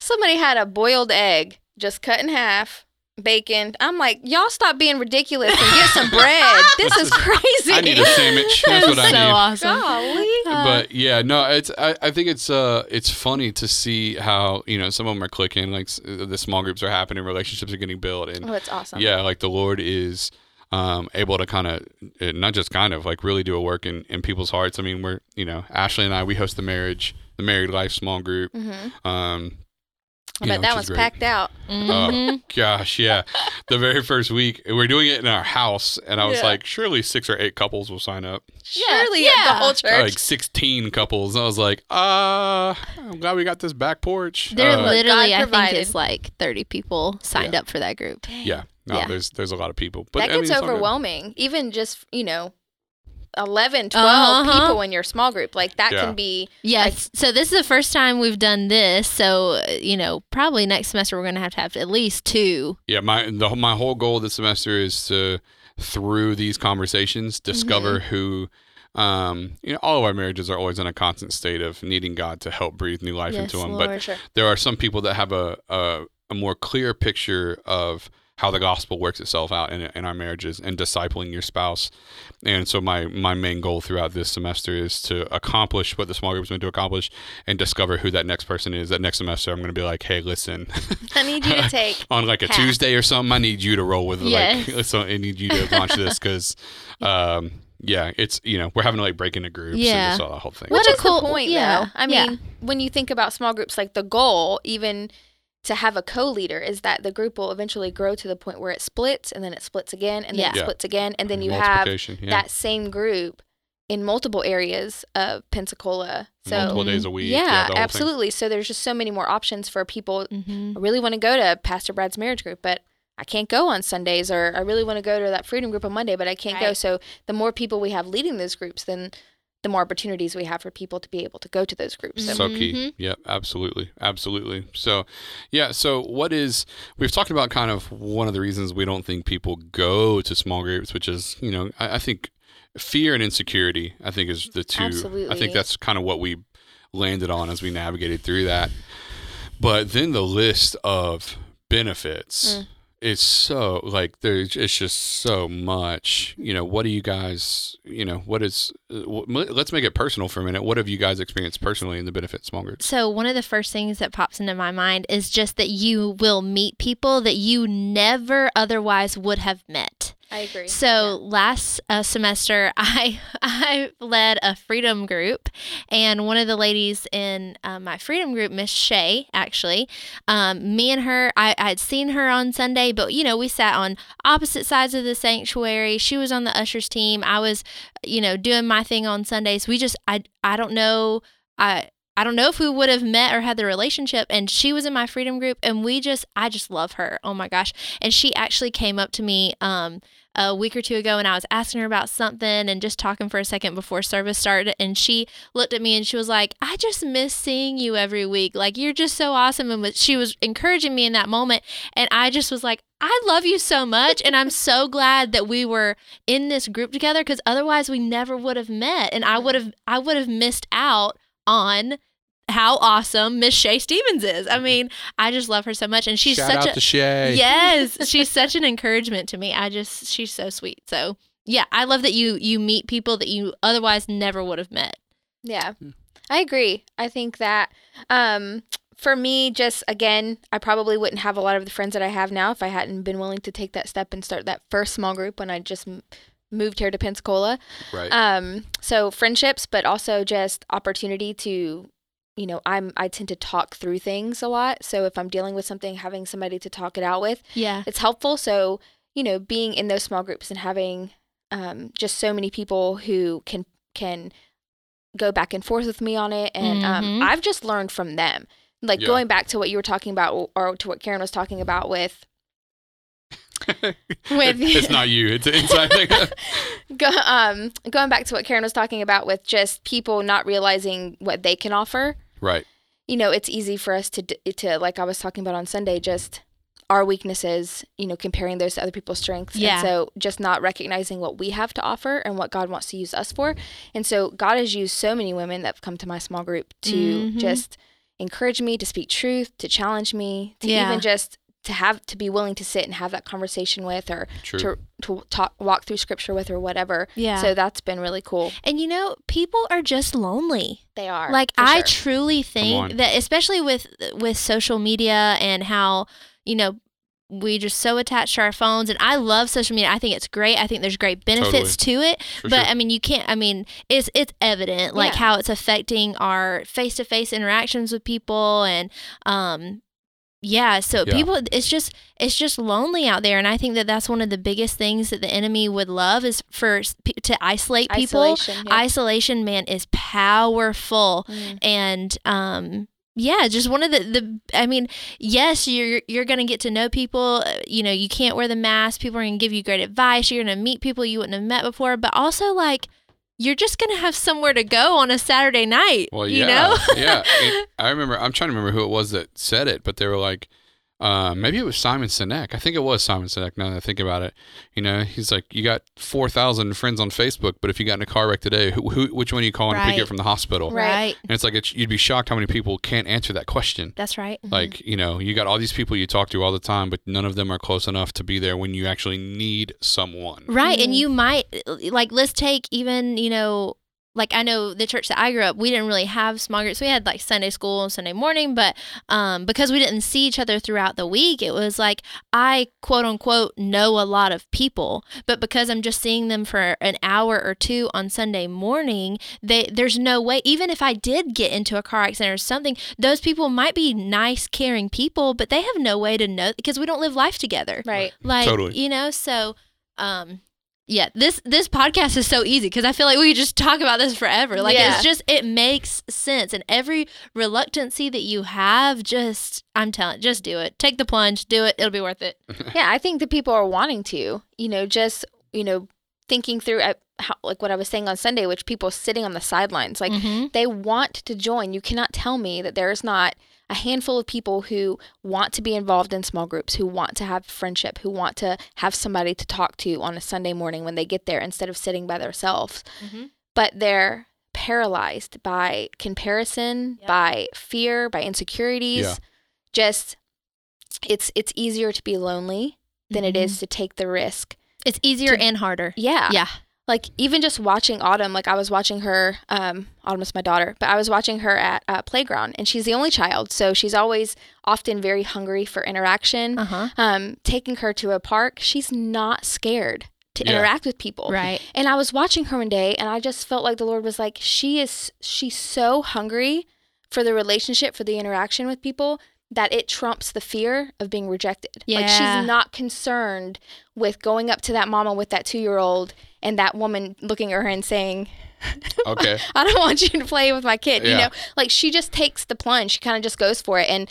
[SPEAKER 3] Somebody had a boiled egg just cut in half, bacon. I'm like, y'all stop being ridiculous and get some bread. This is crazy.
[SPEAKER 2] I need a sandwich. That's what I
[SPEAKER 1] so
[SPEAKER 2] need.
[SPEAKER 1] awesome
[SPEAKER 3] Golly.
[SPEAKER 1] Uh,
[SPEAKER 2] but yeah, no, it's I, I think it's uh it's funny to see how you know some of them are clicking, like s- the small groups are happening, relationships are getting built, and
[SPEAKER 3] Oh, it's awesome.
[SPEAKER 2] yeah, like the Lord is um able to kind of not just kind of like really do a work in in people's hearts. I mean, we're you know Ashley and I we host the marriage the married life small group.
[SPEAKER 3] Mm-hmm.
[SPEAKER 2] Um,
[SPEAKER 3] I bet
[SPEAKER 2] know,
[SPEAKER 3] that
[SPEAKER 2] which is
[SPEAKER 3] one's
[SPEAKER 2] great.
[SPEAKER 3] packed out.
[SPEAKER 1] mhm.
[SPEAKER 2] Gosh, yeah. the very first week, we're doing it in our house, and I was
[SPEAKER 3] Yeah.
[SPEAKER 2] like, surely six or eight couples will sign up.
[SPEAKER 3] Surely
[SPEAKER 1] yeah.
[SPEAKER 3] the whole church.
[SPEAKER 2] Like 16 couples. I was like, uh, I'm glad we got this back porch.
[SPEAKER 1] there
[SPEAKER 2] Uh,
[SPEAKER 1] literally, I think
[SPEAKER 3] provided.
[SPEAKER 1] it's like 30 people signed up for that group
[SPEAKER 2] yeah, no,
[SPEAKER 1] Yeah.
[SPEAKER 2] there's there's a lot of people. But
[SPEAKER 3] that
[SPEAKER 2] I mean,
[SPEAKER 3] gets
[SPEAKER 2] it's
[SPEAKER 3] overwhelming. Even just, you know, 11, 12
[SPEAKER 1] Uh-huh.
[SPEAKER 3] people in your small group. Like that
[SPEAKER 2] Yeah.
[SPEAKER 3] can be.
[SPEAKER 1] Yes. so this is the first time we've done this. So uh, you know, probably next semester we're gonna have to have at least two.
[SPEAKER 2] Yeah, my the, my whole goal this semester is to through these conversations discover
[SPEAKER 3] Mm-hmm.
[SPEAKER 2] who um you know all of our marriages are always in a constant state of needing God to help breathe new life
[SPEAKER 1] Yes,
[SPEAKER 2] into them
[SPEAKER 1] Lord.
[SPEAKER 2] but
[SPEAKER 3] sure.
[SPEAKER 2] there are some people that have a, a a more clear picture of how the gospel works itself out in, in our marriages and discipling your spouse. And so my my main goal throughout this semester is to accomplish what the small group is going to accomplish and discover who that next person is. That next semester, I'm going to be like, hey, listen,
[SPEAKER 3] I need you to take
[SPEAKER 2] on like a
[SPEAKER 3] half.
[SPEAKER 2] Tuesday or something, I need you to roll with
[SPEAKER 1] Yes.
[SPEAKER 2] like, so I need you to launch this because, um, yeah, it's you know we're having to like break into groups
[SPEAKER 1] Yeah.
[SPEAKER 2] and just all that whole thing.
[SPEAKER 1] What
[SPEAKER 3] Which
[SPEAKER 1] a cool-
[SPEAKER 3] point,
[SPEAKER 1] yeah,
[SPEAKER 3] though. I
[SPEAKER 1] yeah.
[SPEAKER 3] mean, when you think about small groups, like the goal, even to have a co-leader, is that the group will eventually grow to the point where it splits, and then it splits again, and then it splits again, and then you have
[SPEAKER 2] yeah.
[SPEAKER 3] that same group in multiple areas of Pensacola. So
[SPEAKER 2] multiple days a week.
[SPEAKER 3] yeah,
[SPEAKER 2] the whole thing.
[SPEAKER 3] absolutely. So there's just so many more options for people.
[SPEAKER 1] Mm-hmm.
[SPEAKER 3] I really want to go to Pastor Brad's marriage group, but I can't go on Sundays, or I really want to go to that freedom group on Monday, but I can't go. So the more people we have leading those groups, then the more opportunities we have for people to be able to go to those groups. So
[SPEAKER 2] So key.
[SPEAKER 1] Mhm.
[SPEAKER 2] Yep, absolutely. Absolutely. So, yeah. So, what is, we've talked about kind of one of the reasons we don't think people go to small groups, which is, you know, I, I think fear and insecurity, I think is the two.
[SPEAKER 3] Absolutely.
[SPEAKER 2] I think that's kind of what we landed on as we navigated through that. But then the list of benefits.
[SPEAKER 3] Mm.
[SPEAKER 2] It's so like there's it's just so much. You know, what do you guys? You know, what is? uh, Let's make it personal for a minute. What have you guys experienced personally in the benefit small groups?
[SPEAKER 1] So, one of the first things that pops into my mind is just that you will meet people that you never otherwise would have met.
[SPEAKER 3] I agree.
[SPEAKER 1] So last uh, semester, I I led a freedom group, and one of the ladies in uh, my freedom group, Miss Shay, actually, um, me and her, I I'd seen her on Sunday, but you know we sat on opposite sides of the sanctuary. She was on the ushers team. I was, you know, doing my thing on Sundays. We just I I don't know I. I don't know if we would have met or had the relationship and she was in my freedom group and we just I just love her. Oh my gosh. And she actually came up to me um a week or two ago and I was asking her about something and just talking for a second before service started and she looked at me and she was like, "I just miss seeing you every week. Like you're just so awesome." And she was encouraging me in that moment and I just was like, "I love you so much and I'm so glad that we were in this group together cuz otherwise we never would have met and I would have I would have missed out on how awesome Miss Shay Stevens is. I mean, I just love her so much and she's
[SPEAKER 2] Shout
[SPEAKER 1] such
[SPEAKER 2] out
[SPEAKER 1] a
[SPEAKER 2] to Shay.
[SPEAKER 1] Yes, she's such an encouragement to me. I just she's so sweet. So yeah, I love that you you meet people that you otherwise never would have met.
[SPEAKER 3] Yeah,
[SPEAKER 2] Hmm.
[SPEAKER 3] I agree. I think that um, for me, just again, I probably wouldn't have a lot of the friends that I have now if I hadn't been willing to take that step and start that first small group when I just moved here to Pensacola.
[SPEAKER 2] Right.
[SPEAKER 3] Um, so friendships, but also just opportunity to, you know, I'm I tend to talk through things a lot. So if I'm dealing with something, having somebody to talk it out with,
[SPEAKER 1] Yeah.
[SPEAKER 3] it's helpful. So you know, being in those small groups and having um, just so many people who can can go back and forth with me on it, and
[SPEAKER 1] Mhm.
[SPEAKER 3] um, I've just learned from them. Like
[SPEAKER 2] Yeah.
[SPEAKER 3] going back to what you were talking about, or to what Karen was talking about with with
[SPEAKER 2] it's not you. It's an inside
[SPEAKER 3] go, um, going back to what Karen was talking about with just people not realizing what they can offer.
[SPEAKER 2] Right.
[SPEAKER 3] You know, it's easy for us to to like I was talking about on Sunday, just our weaknesses. You know, comparing those to other people's strengths.
[SPEAKER 1] Yeah.
[SPEAKER 3] And so just not recognizing what we have to offer and what God wants to use us for. And so God has used so many women that have come to my small group to
[SPEAKER 1] Mhm.
[SPEAKER 3] just encourage me to speak truth, to challenge me, to
[SPEAKER 1] Yeah.
[SPEAKER 3] even just to have to be willing to sit and have that conversation with or
[SPEAKER 2] True.
[SPEAKER 3] to to talk walk through scripture with or whatever.
[SPEAKER 1] Yeah.
[SPEAKER 3] So that's been really cool.
[SPEAKER 1] and you know, people are just lonely.
[SPEAKER 3] They are.
[SPEAKER 1] Like I
[SPEAKER 3] sure.
[SPEAKER 1] truly think that especially with with social media and how, you know, we just so attached to our phones and I love social media. I think it's great. I think there's great benefits to it.
[SPEAKER 2] For
[SPEAKER 1] but
[SPEAKER 2] sure.
[SPEAKER 1] I mean, you can't. I mean, it's it's evident like
[SPEAKER 3] Yeah.
[SPEAKER 1] how it's affecting our face to face interactions with people, and um, yeah. So
[SPEAKER 2] Yeah.
[SPEAKER 1] people, it's just it's just lonely out there, and I think that that's one of the biggest things that the enemy would love is for to isolate people.
[SPEAKER 3] Isolation. yep.
[SPEAKER 1] Isolation, man, is powerful,
[SPEAKER 3] Mm.
[SPEAKER 1] and um. Yeah, just one of the, the I mean, yes, you're you're gonna get to know people. uh, You know, you can't wear the mask. People are gonna give you great advice. You're gonna meet people you wouldn't have met before. But also, like, you're just gonna have somewhere to go on a Saturday night.
[SPEAKER 2] Well,
[SPEAKER 1] you know?
[SPEAKER 2] yeah. And I remember. I'm trying to remember who it was that said it, but they were like, uh, maybe it was Simon Sinek. I think it was Simon Sinek. Now that I think about it, you know, he's like, you got four thousand friends on Facebook, but if you got in a car wreck today, who, who which one are you calling to pick you up from the hospital?
[SPEAKER 3] Right.
[SPEAKER 1] Right.
[SPEAKER 2] And it's like it's, you'd be shocked how many people can't answer that question.
[SPEAKER 1] That's right.
[SPEAKER 2] Like you know, you got all these people you talk to all the time, but none of them are close enough to be there when you actually need someone.
[SPEAKER 1] Right. And
[SPEAKER 3] Mhm.
[SPEAKER 1] you might, like, let's take even, you know, like I know the church that I grew up, we didn't really have small groups. We had like Sunday school and Sunday morning, but um, because we didn't see each other throughout the week, it was like I quote unquote know a lot of people, but because I'm just seeing them for an hour or two on Sunday morning, they there's no way. Even if I did get into a car accident or something, those people might be nice, caring people, but they have no way to know because we don't live life together
[SPEAKER 3] Right.
[SPEAKER 1] like
[SPEAKER 2] Totally.
[SPEAKER 1] you know so um yeah this this podcast is so easy because i feel like we could just talk about this forever like
[SPEAKER 3] Yeah.
[SPEAKER 1] it's just it makes sense and every reluctancy that you have just i'm telling just do it take the plunge do it it'll be worth it
[SPEAKER 3] yeah, I think the people are wanting to, you know, just, you know, thinking through uh, how, like what I was saying on Sunday, which people sitting on the sidelines, like
[SPEAKER 1] Mhm.
[SPEAKER 3] they want to join. You cannot tell me that there's not a handful of people who want to be involved in small groups, who want to have friendship, who want to have somebody to talk to on a Sunday morning when they get there instead of sitting by themselves.
[SPEAKER 1] Mhm.
[SPEAKER 3] But they're paralyzed by comparison,
[SPEAKER 1] Yep.
[SPEAKER 3] by fear, by insecurities.
[SPEAKER 2] Yeah.
[SPEAKER 3] Just it's it's easier to be lonely than it
[SPEAKER 1] Mhm.
[SPEAKER 3] is to take the risk.
[SPEAKER 1] it's easier
[SPEAKER 3] to-
[SPEAKER 1] and harder
[SPEAKER 3] Yeah.
[SPEAKER 1] yeah
[SPEAKER 3] Like even just watching Autumn, like I was watching her, um, Autumn is my daughter, but I was watching her at uh, playground and she's the only child. So she's always often very hungry for interaction.
[SPEAKER 1] uh-huh
[SPEAKER 3] Um, taking her to a park, she's not scared to
[SPEAKER 2] Yeah.
[SPEAKER 3] interact with people.
[SPEAKER 1] right
[SPEAKER 3] And I was watching her one day and I just felt like the Lord was like, she is, she's so hungry for the relationship, for the interaction with people that it trumps the fear of being rejected. Like
[SPEAKER 1] Yeah.
[SPEAKER 3] she's not concerned with going up to that mama with that two year old and that woman looking at her and saying,
[SPEAKER 2] Okay.
[SPEAKER 3] I don't want you to play with my kid. You know, like she just takes the plunge. She kind of just goes for it. And,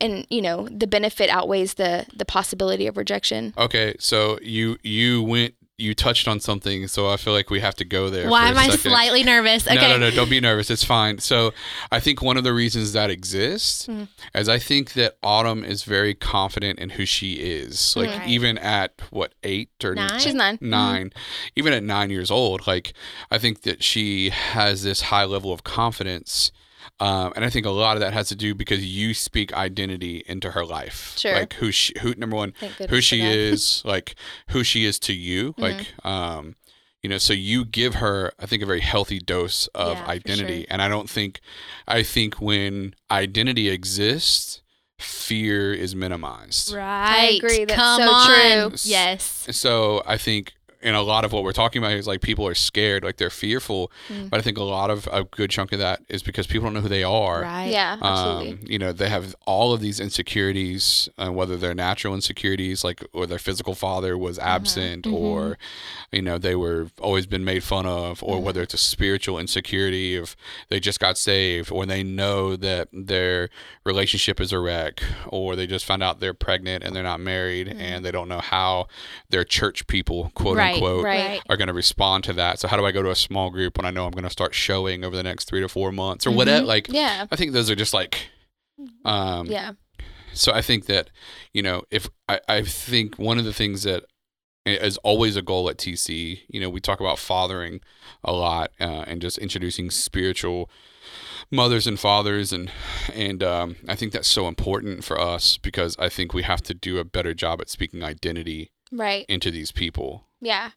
[SPEAKER 3] and you know, the benefit outweighs the, the possibility of rejection.
[SPEAKER 2] Okay. So you you went you touched on something, so I feel like we have to go there.
[SPEAKER 1] why
[SPEAKER 2] for
[SPEAKER 1] am
[SPEAKER 2] a
[SPEAKER 1] i
[SPEAKER 2] second.
[SPEAKER 1] slightly nervous okay
[SPEAKER 2] No, no, no. Don't be nervous. It's fine. So, I think one of the reasons that exists
[SPEAKER 3] Mhm.
[SPEAKER 2] is I think that Autumn is very confident in who she is. Like
[SPEAKER 1] Right.
[SPEAKER 2] even at what eight or
[SPEAKER 1] Nine?
[SPEAKER 3] She's 9
[SPEAKER 2] nine, even at nine years old, like I think that she has this high level of confidence. Um, and I think a lot of that has to do because you speak identity into her life,
[SPEAKER 3] Sure.
[SPEAKER 2] like who she, who number one, who she
[SPEAKER 3] that.
[SPEAKER 2] is, like who she is to you,
[SPEAKER 3] Mhm.
[SPEAKER 2] like um, you know, so you give her, I think, a very healthy dose of
[SPEAKER 1] Yeah,
[SPEAKER 2] identity,
[SPEAKER 1] sure.
[SPEAKER 2] and I don't think, I think when identity exists, fear is minimized.
[SPEAKER 1] right I
[SPEAKER 3] agree. That's
[SPEAKER 1] come
[SPEAKER 3] so
[SPEAKER 1] on
[SPEAKER 3] true.
[SPEAKER 1] yes
[SPEAKER 2] So I think in a lot of what we're talking about is like people are scared, like they're fearful.
[SPEAKER 3] Mm.
[SPEAKER 2] But I think a lot of a good chunk of that is because people don't know who they are.
[SPEAKER 1] right
[SPEAKER 3] Yeah, absolutely.
[SPEAKER 2] Um, you know, they have all of these insecurities, uh, whether they're natural insecurities, like or their physical father was absent,
[SPEAKER 1] Mhm.
[SPEAKER 2] or you know they were always been made fun of, or
[SPEAKER 3] Mhm.
[SPEAKER 2] whether it's a spiritual insecurity of they just got saved, or they know that their relationship is a wreck, or they just found out they're pregnant and they're not married,
[SPEAKER 3] Mhm.
[SPEAKER 2] and they don't know how their church people, quote
[SPEAKER 1] Right,
[SPEAKER 2] unquote,
[SPEAKER 3] right.
[SPEAKER 2] are going to respond to that. So how do I go to a small group when I know I'm going to start showing over the next three to four months or
[SPEAKER 1] Mhm.
[SPEAKER 2] whatever? Like,
[SPEAKER 3] Yeah.
[SPEAKER 2] I think those are just like, um,
[SPEAKER 3] Yeah.
[SPEAKER 2] So I think that you know, if I, I think one of the things that is always a goal at TC, you know, we talk about fathering a lot uh, and just introducing spiritual mothers and fathers and and um, I think that's so important for us because I think we have to do a better job at speaking identity
[SPEAKER 3] Right.
[SPEAKER 2] into these people.
[SPEAKER 3] Yeah.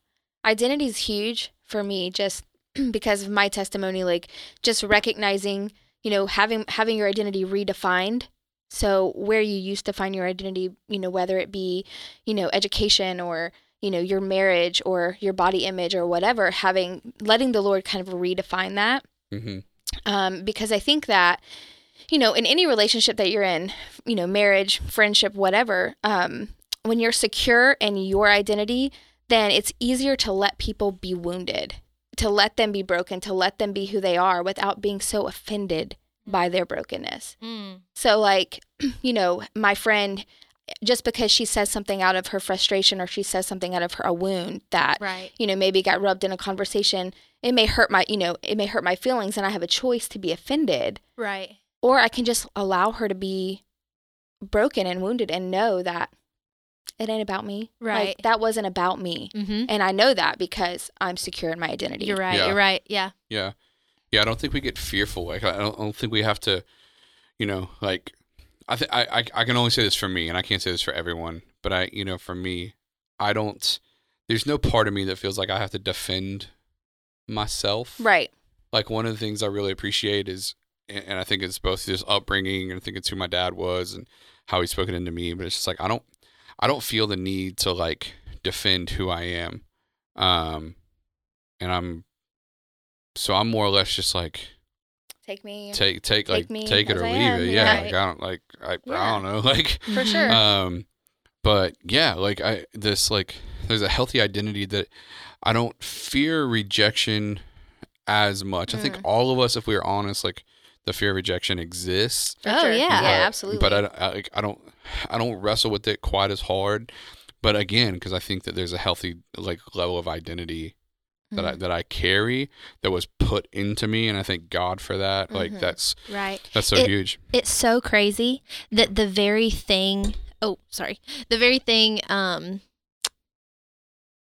[SPEAKER 3] Identity is huge for me just because of my testimony like just recognizing, you know, having having your identity redefined. So where you used to find your identity, you know, whether it be, you know, education or, you know, your marriage or your body image or whatever, having letting the Lord kind of redefine that.
[SPEAKER 2] hmm
[SPEAKER 3] um, because I think that you know in any relationship that you're in, you know, marriage, friendship, whatever, um, when you're secure in your identity, then it's easier to let people be wounded, to let them be broken, to let them be who they are without being so offended by their brokenness.
[SPEAKER 1] Mm.
[SPEAKER 3] So, like, you know, my friend, just because she says something out of her frustration or she says something out of her a wound that
[SPEAKER 1] right
[SPEAKER 3] you know, maybe got rubbed in a conversation, it may hurt my, you know, it may hurt my feelings and I have a choice to be offended
[SPEAKER 1] right
[SPEAKER 3] or I can just allow her to be broken and wounded and know that it ain't about me.
[SPEAKER 1] Right.
[SPEAKER 3] Like, that wasn't about me.
[SPEAKER 1] Mm-hmm.
[SPEAKER 3] And I know that because I'm secure in my identity.
[SPEAKER 1] You're right.
[SPEAKER 2] Yeah.
[SPEAKER 1] You're right. Yeah.
[SPEAKER 2] Yeah. Yeah, I don't think we get fearful. Like I don't, I don't think we have to, you know, like I think I, I I can only say this for me and I can't say this for everyone, but I, you know, for me, I don't there's no part of me that feels like I have to defend myself.
[SPEAKER 3] Right.
[SPEAKER 2] Like one of the things I really appreciate is and I think it's both his upbringing and I think it's who my dad was and how he's spoken into me, but it's just like I don't I don't feel the need to like defend who I am. Um and I'm so I'm more or less just like
[SPEAKER 3] Take me.
[SPEAKER 2] take take
[SPEAKER 3] Take
[SPEAKER 2] like
[SPEAKER 3] me
[SPEAKER 2] take it or
[SPEAKER 3] I
[SPEAKER 2] leave
[SPEAKER 3] am,
[SPEAKER 2] it.
[SPEAKER 3] yeah.
[SPEAKER 2] Yeah,
[SPEAKER 3] Right.
[SPEAKER 2] like I don't like I, I don't know like
[SPEAKER 3] For sure.
[SPEAKER 2] um but yeah, like I this like there's a healthy identity that I don't fear rejection as much. I think
[SPEAKER 3] Mm.
[SPEAKER 2] all of us if we are honest like the fear of rejection exists.
[SPEAKER 3] For
[SPEAKER 1] Oh,
[SPEAKER 3] sure.
[SPEAKER 1] yeah.
[SPEAKER 3] Yeah, absolutely.
[SPEAKER 2] But I, I, like, I don't, I don't wrestle with it quite as hard. But again, because I think that there's a healthy like level of identity that I
[SPEAKER 3] Mhm.
[SPEAKER 2] that I carry that was put into me, and I thank God for that. Like
[SPEAKER 3] Mhm.
[SPEAKER 2] that's
[SPEAKER 1] Right.
[SPEAKER 2] that's so
[SPEAKER 1] It-
[SPEAKER 2] huge.
[SPEAKER 1] It's so crazy that the very thing. Oh, sorry. The very thing. Um.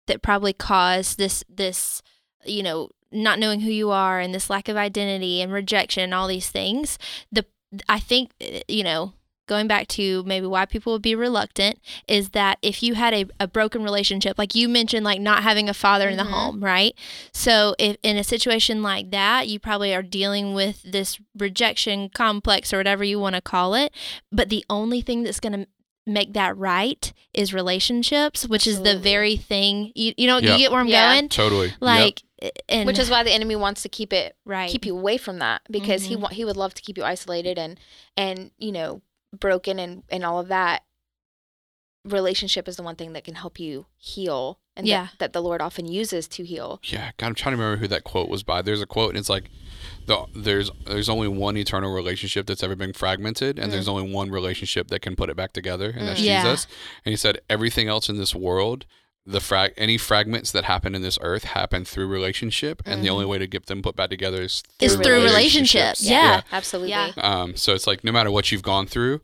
[SPEAKER 1] That probably caused this this, you know, not knowing who you are and this lack of identity and rejection and all these things. The I think uh, you know going back to maybe why people would be reluctant is that if you had a, a broken relationship like you mentioned like not having a father in the
[SPEAKER 3] Mhm.
[SPEAKER 1] home right so if in a situation like that you probably are dealing with this rejection complex or whatever you want to call it but the only thing that's going to make that right is relationships which is the very thing you, you know
[SPEAKER 2] Yeah.
[SPEAKER 1] you get where i'm
[SPEAKER 3] Yeah.
[SPEAKER 1] going
[SPEAKER 2] Totally. Yep.
[SPEAKER 1] like and
[SPEAKER 3] Which is why the enemy wants to keep it
[SPEAKER 1] right
[SPEAKER 3] keep you away from that because he
[SPEAKER 1] Mhm.
[SPEAKER 3] wa- he would love to keep you isolated and and you know broken and and all of that relationship is the one thing that can help you heal and that-
[SPEAKER 1] Yeah.
[SPEAKER 3] that, the lord often uses to heal
[SPEAKER 2] Yeah, God, I'm trying to remember who that quote was by. There's a quote, and it's like, the, there's there's only one eternal relationship that's ever been fragmented, and there's only one relationship that can put it back together, and that's
[SPEAKER 1] Mm. Yeah.
[SPEAKER 2] Jesus. And he said everything else in this world, the frag any fragments that happen in this earth happen through relationship, and the only way to get them put back together is through,
[SPEAKER 1] is through relationships
[SPEAKER 2] relationships.
[SPEAKER 1] yeah,
[SPEAKER 3] absolutely
[SPEAKER 1] Yeah.
[SPEAKER 2] Um, so it's like no matter what you've gone through,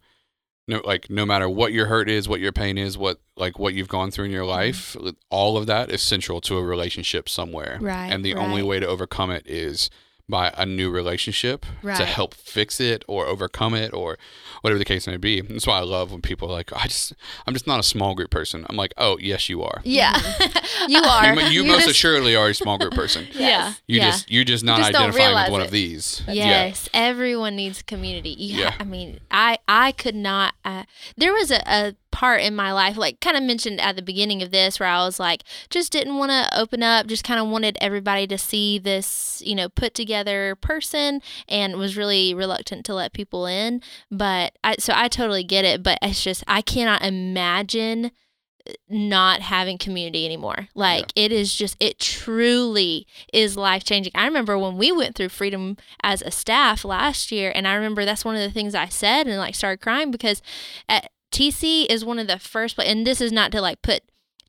[SPEAKER 2] no like no matter what your hurt is, what your pain is, what like what you've gone through in your life, all of that is central to a relationship somewhere.
[SPEAKER 1] Right,
[SPEAKER 2] And the only way to overcome it is by a new relationship
[SPEAKER 1] Right.
[SPEAKER 2] to help fix it or overcome it or whatever the case may be. That's why I love when people are like, I just I'm just not a small group person. I'm like, oh yes you are.
[SPEAKER 1] yeah
[SPEAKER 3] you are
[SPEAKER 2] You, you
[SPEAKER 3] You
[SPEAKER 2] most
[SPEAKER 3] just-
[SPEAKER 2] assuredly are a small group person.
[SPEAKER 1] yeah
[SPEAKER 2] You
[SPEAKER 1] yeah.
[SPEAKER 2] just you're just not
[SPEAKER 3] just
[SPEAKER 2] identifying with one
[SPEAKER 3] it.
[SPEAKER 2] of these. Yeah.
[SPEAKER 1] Yes, everyone needs community. You ha-
[SPEAKER 2] Yeah.
[SPEAKER 1] I mean, I I could not. Uh, there was a, a part in my life, like kind of mentioned at the beginning of this, where I was like, just didn't want to open up. Just kind of wanted everybody to see this, you know, put together person, and was really reluctant to let people in. But I so I totally get it. But it's just I cannot imagine uh, not having community anymore. Like it is just it truly is life changing. I remember when we went through freedom as a staff last year and I remember that's one of the things I said and like started crying because at TC is one of the first and this is not to like put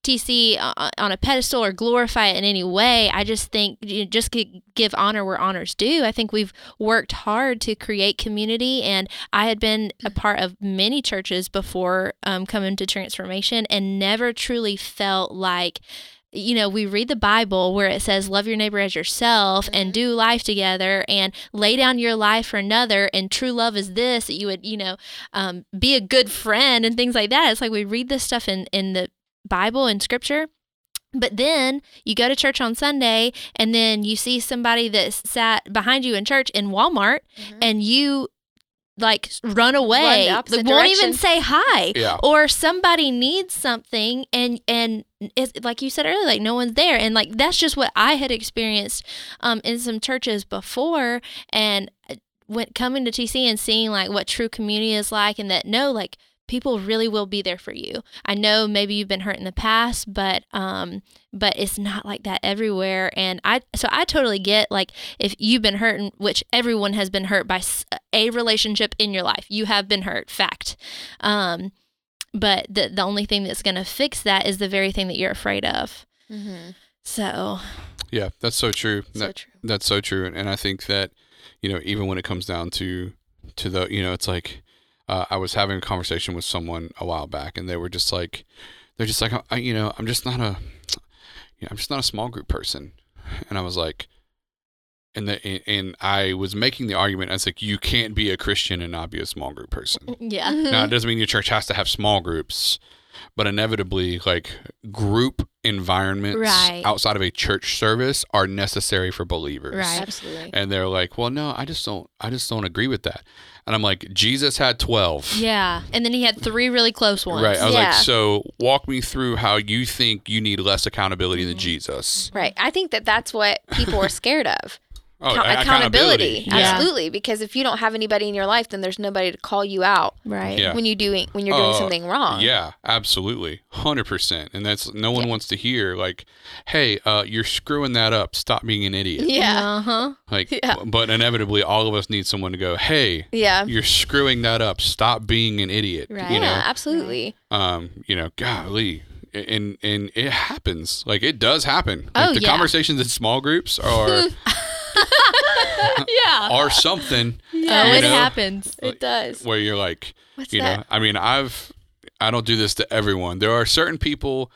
[SPEAKER 1] TC on uh, uh, on a pedestal or glorify it in any way. I just think you just gi- give honor where honors due. I think we've worked hard to create community, and I had been a mm-hmm. part of many churches before um, coming to transformation, and never truly felt like. You know, we read the Bible where it says, Love your neighbor as yourself and do life together and lay down your life for another. And true love is this that you would, you know, um, be a good friend and things like that. It's like we read this stuff in, in the Bible and scripture. But then you go to church on Sunday and then you see somebody that sat behind you in church in Walmart
[SPEAKER 3] Mhm.
[SPEAKER 1] and you like run away.
[SPEAKER 3] the opposite
[SPEAKER 1] Like, won't even say hi.
[SPEAKER 2] Yeah.
[SPEAKER 1] Or somebody needs something and and it's like you said earlier, like no one's there. And like that's just what I had experienced um in some churches before and uh, when coming to TC and seeing like what true community is like and that no, like people really will be there for you. I know maybe you've been hurt in the past, but um but it's not like that everywhere and I so I totally get like if you've been hurt in- which everyone has been hurt by a relationship in your life. You have been hurt, fact. Um but the the only thing that's going to fix that is the very thing that you're afraid of.
[SPEAKER 3] Mhm.
[SPEAKER 1] So,
[SPEAKER 2] Yeah, that's so true.
[SPEAKER 3] so
[SPEAKER 2] That-
[SPEAKER 3] true
[SPEAKER 2] That's so true, and I think that you know even when it comes down to to the you know it's like uh, I was having a conversation with someone a while back, and they were just like, they're just like, I, you know, I'm just not a, you know, I'm just not a small group person, and I was like, and the and I was making the argument. I was like, you can't be a Christian and not be a small group person.
[SPEAKER 1] Yeah.
[SPEAKER 2] Now, it doesn't mean your church has to have small groups, but inevitably, like group environments
[SPEAKER 1] Right.
[SPEAKER 2] outside of a church service are necessary for believers.
[SPEAKER 1] Right.
[SPEAKER 3] Absolutely.
[SPEAKER 2] And they're like, well, no, I just don't, I just don't agree with that. And I'm like, Jesus had 12.
[SPEAKER 1] Yeah. And then he had three really close ones.
[SPEAKER 2] Right. I was like, so walk me through how you think you need less accountability than mm-hmm. Jesus.
[SPEAKER 3] Right. I think that that's what people are scared of.
[SPEAKER 2] Oh,
[SPEAKER 3] Account-
[SPEAKER 2] a-
[SPEAKER 3] accountability.
[SPEAKER 1] Yeah.
[SPEAKER 3] Absolutely. Because if you don't have anybody in your life, then there's nobody to call you out
[SPEAKER 1] Right.
[SPEAKER 2] Yeah.
[SPEAKER 3] when you doing when you're doing
[SPEAKER 2] Uh,
[SPEAKER 3] something wrong.
[SPEAKER 2] Yeah, absolutely. 100%. And that's, no one
[SPEAKER 3] Yeah.
[SPEAKER 2] wants to hear, like, hey, uh, you're screwing that up. Stop being an idiot.
[SPEAKER 3] Yeah.
[SPEAKER 1] Uh huh.
[SPEAKER 2] Like,
[SPEAKER 3] Yeah.
[SPEAKER 2] but inevitably, all of us need someone to go, hey,
[SPEAKER 3] Yeah.
[SPEAKER 2] you're screwing that up. Stop being an idiot.
[SPEAKER 1] Right.
[SPEAKER 2] You
[SPEAKER 3] yeah,
[SPEAKER 2] know,
[SPEAKER 3] absolutely.
[SPEAKER 2] um, you know, golly. And and it happens. Like it does happen.
[SPEAKER 1] Oh,
[SPEAKER 2] like the
[SPEAKER 1] yeah.
[SPEAKER 2] conversations in small groups are
[SPEAKER 1] Yeah.
[SPEAKER 2] Or something
[SPEAKER 1] Oh,
[SPEAKER 3] Yeah.
[SPEAKER 2] You
[SPEAKER 1] it
[SPEAKER 2] know?
[SPEAKER 1] happens.
[SPEAKER 3] It does.
[SPEAKER 2] where you're like,
[SPEAKER 3] What's
[SPEAKER 2] you
[SPEAKER 3] that?
[SPEAKER 2] know, I mean, I've I don't do this to everyone. There are certain people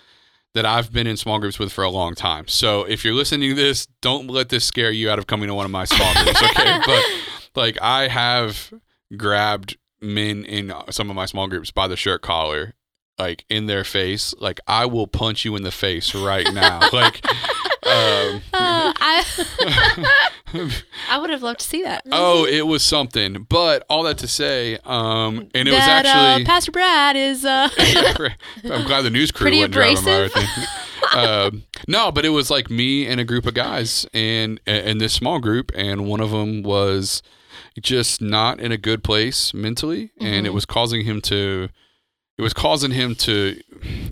[SPEAKER 2] that I've been in small groups with for a long time. So if you're listening to this, don't let this scare you out of coming to one of my small groups, okay? but like I have grabbed men in some of my small groups by the shirt collar like in their face like i will punch you in the face right now like um,
[SPEAKER 1] Uh, I I would have loved to see that.
[SPEAKER 2] oh it was something but all that to say um and it was actually
[SPEAKER 1] uh, Pastor Brad is uh
[SPEAKER 2] I'm glad the news crew
[SPEAKER 1] Pretty
[SPEAKER 2] wasn't driving by
[SPEAKER 1] abrasive.
[SPEAKER 2] everything. um, no, but it was like me and a group of guys, and and this small group, and one of them was just not in a good place mentally, and it
[SPEAKER 1] Mhm.
[SPEAKER 2] was causing him to, it was causing him to,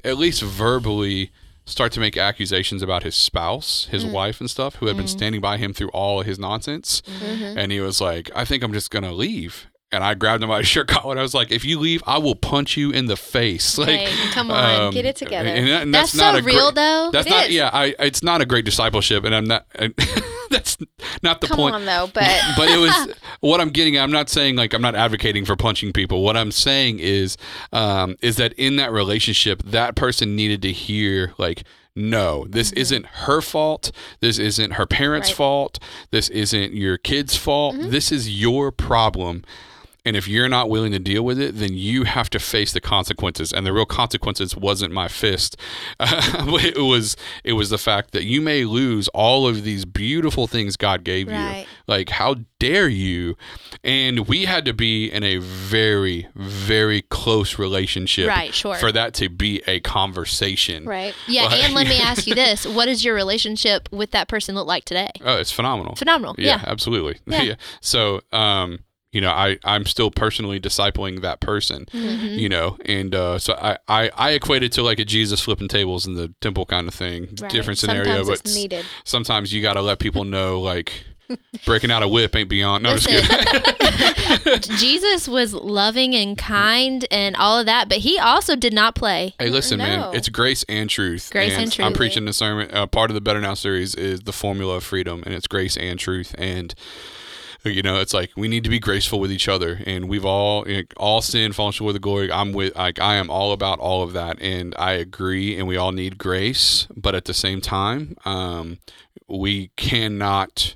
[SPEAKER 2] at least verbally. Start to make accusations about his spouse, his
[SPEAKER 3] Mm.
[SPEAKER 2] wife, and stuff, who had been
[SPEAKER 1] Mm.
[SPEAKER 2] standing by him through all his nonsense.
[SPEAKER 3] Mhm.
[SPEAKER 2] And he was like, I think I'm just going to leave. And I grabbed him by his shirt collar and I was like, if you leave, I will punch you in the face. Like,
[SPEAKER 1] Hey, come on.
[SPEAKER 2] um,
[SPEAKER 3] Get it together.
[SPEAKER 2] And, that- and
[SPEAKER 1] that's,
[SPEAKER 2] that's, not
[SPEAKER 1] so
[SPEAKER 2] great-
[SPEAKER 1] real though.
[SPEAKER 2] That's
[SPEAKER 3] It
[SPEAKER 2] not,
[SPEAKER 3] is.
[SPEAKER 2] yeah, I, it's not a great discipleship. And I'm not, that's not the
[SPEAKER 3] Come
[SPEAKER 2] point.
[SPEAKER 3] on though, but
[SPEAKER 2] but it was what I'm getting. at, I'm not saying like I'm not advocating for punching people. What I'm saying is, um, is that in that relationship, that person needed to hear like, no, this isn't her fault. This isn't her parents'
[SPEAKER 3] Right.
[SPEAKER 2] fault. This isn't your kid's fault. This is your problem. And if you're not willing to deal with it, then you have to face the consequences. And the real consequences wasn't my fist. it was it was the fact that you may lose all of these beautiful things God gave
[SPEAKER 1] Right.
[SPEAKER 2] you. Like how dare you? And we had to be in a very very close relationship
[SPEAKER 1] Right, sure.
[SPEAKER 2] for that to be a conversation.
[SPEAKER 3] right.
[SPEAKER 1] yeah,
[SPEAKER 2] Well,
[SPEAKER 1] and let me ask you this: What does your relationship with that person look like today?
[SPEAKER 2] Oh, it's phenomenal.
[SPEAKER 1] Phenomenal.
[SPEAKER 2] Yeah,
[SPEAKER 1] Yeah.
[SPEAKER 2] absolutely.
[SPEAKER 1] Yeah.
[SPEAKER 2] Yeah. So, um, you know, I I'm still personally discipling that person.
[SPEAKER 1] Mhm.
[SPEAKER 2] You know, and uh, so I, I I equate it to like a Jesus flipping tables in the temple kind of thing.
[SPEAKER 1] Right.
[SPEAKER 2] Different scenario,
[SPEAKER 3] Sometimes
[SPEAKER 2] but
[SPEAKER 3] it's needed.
[SPEAKER 2] sometimes you got to let people know like breaking out a whip ain't beyond. No, I'm just kidding.
[SPEAKER 1] Jesus was loving and kind and all of that, but he also did not play.
[SPEAKER 2] Hey, listen,
[SPEAKER 3] No.
[SPEAKER 2] man. It's grace and truth.
[SPEAKER 1] Grace and truth.
[SPEAKER 2] I'm preaching the sermon. Uh, part of the Better Now series is the formula of freedom, and it's grace and truth. And you know, it's like we need to be graceful with each other, and we've all you know, all sin, fallen short of the glory. I'm with, like, I am all about all of that, and I agree. And we all need grace, but at the same time, um, we cannot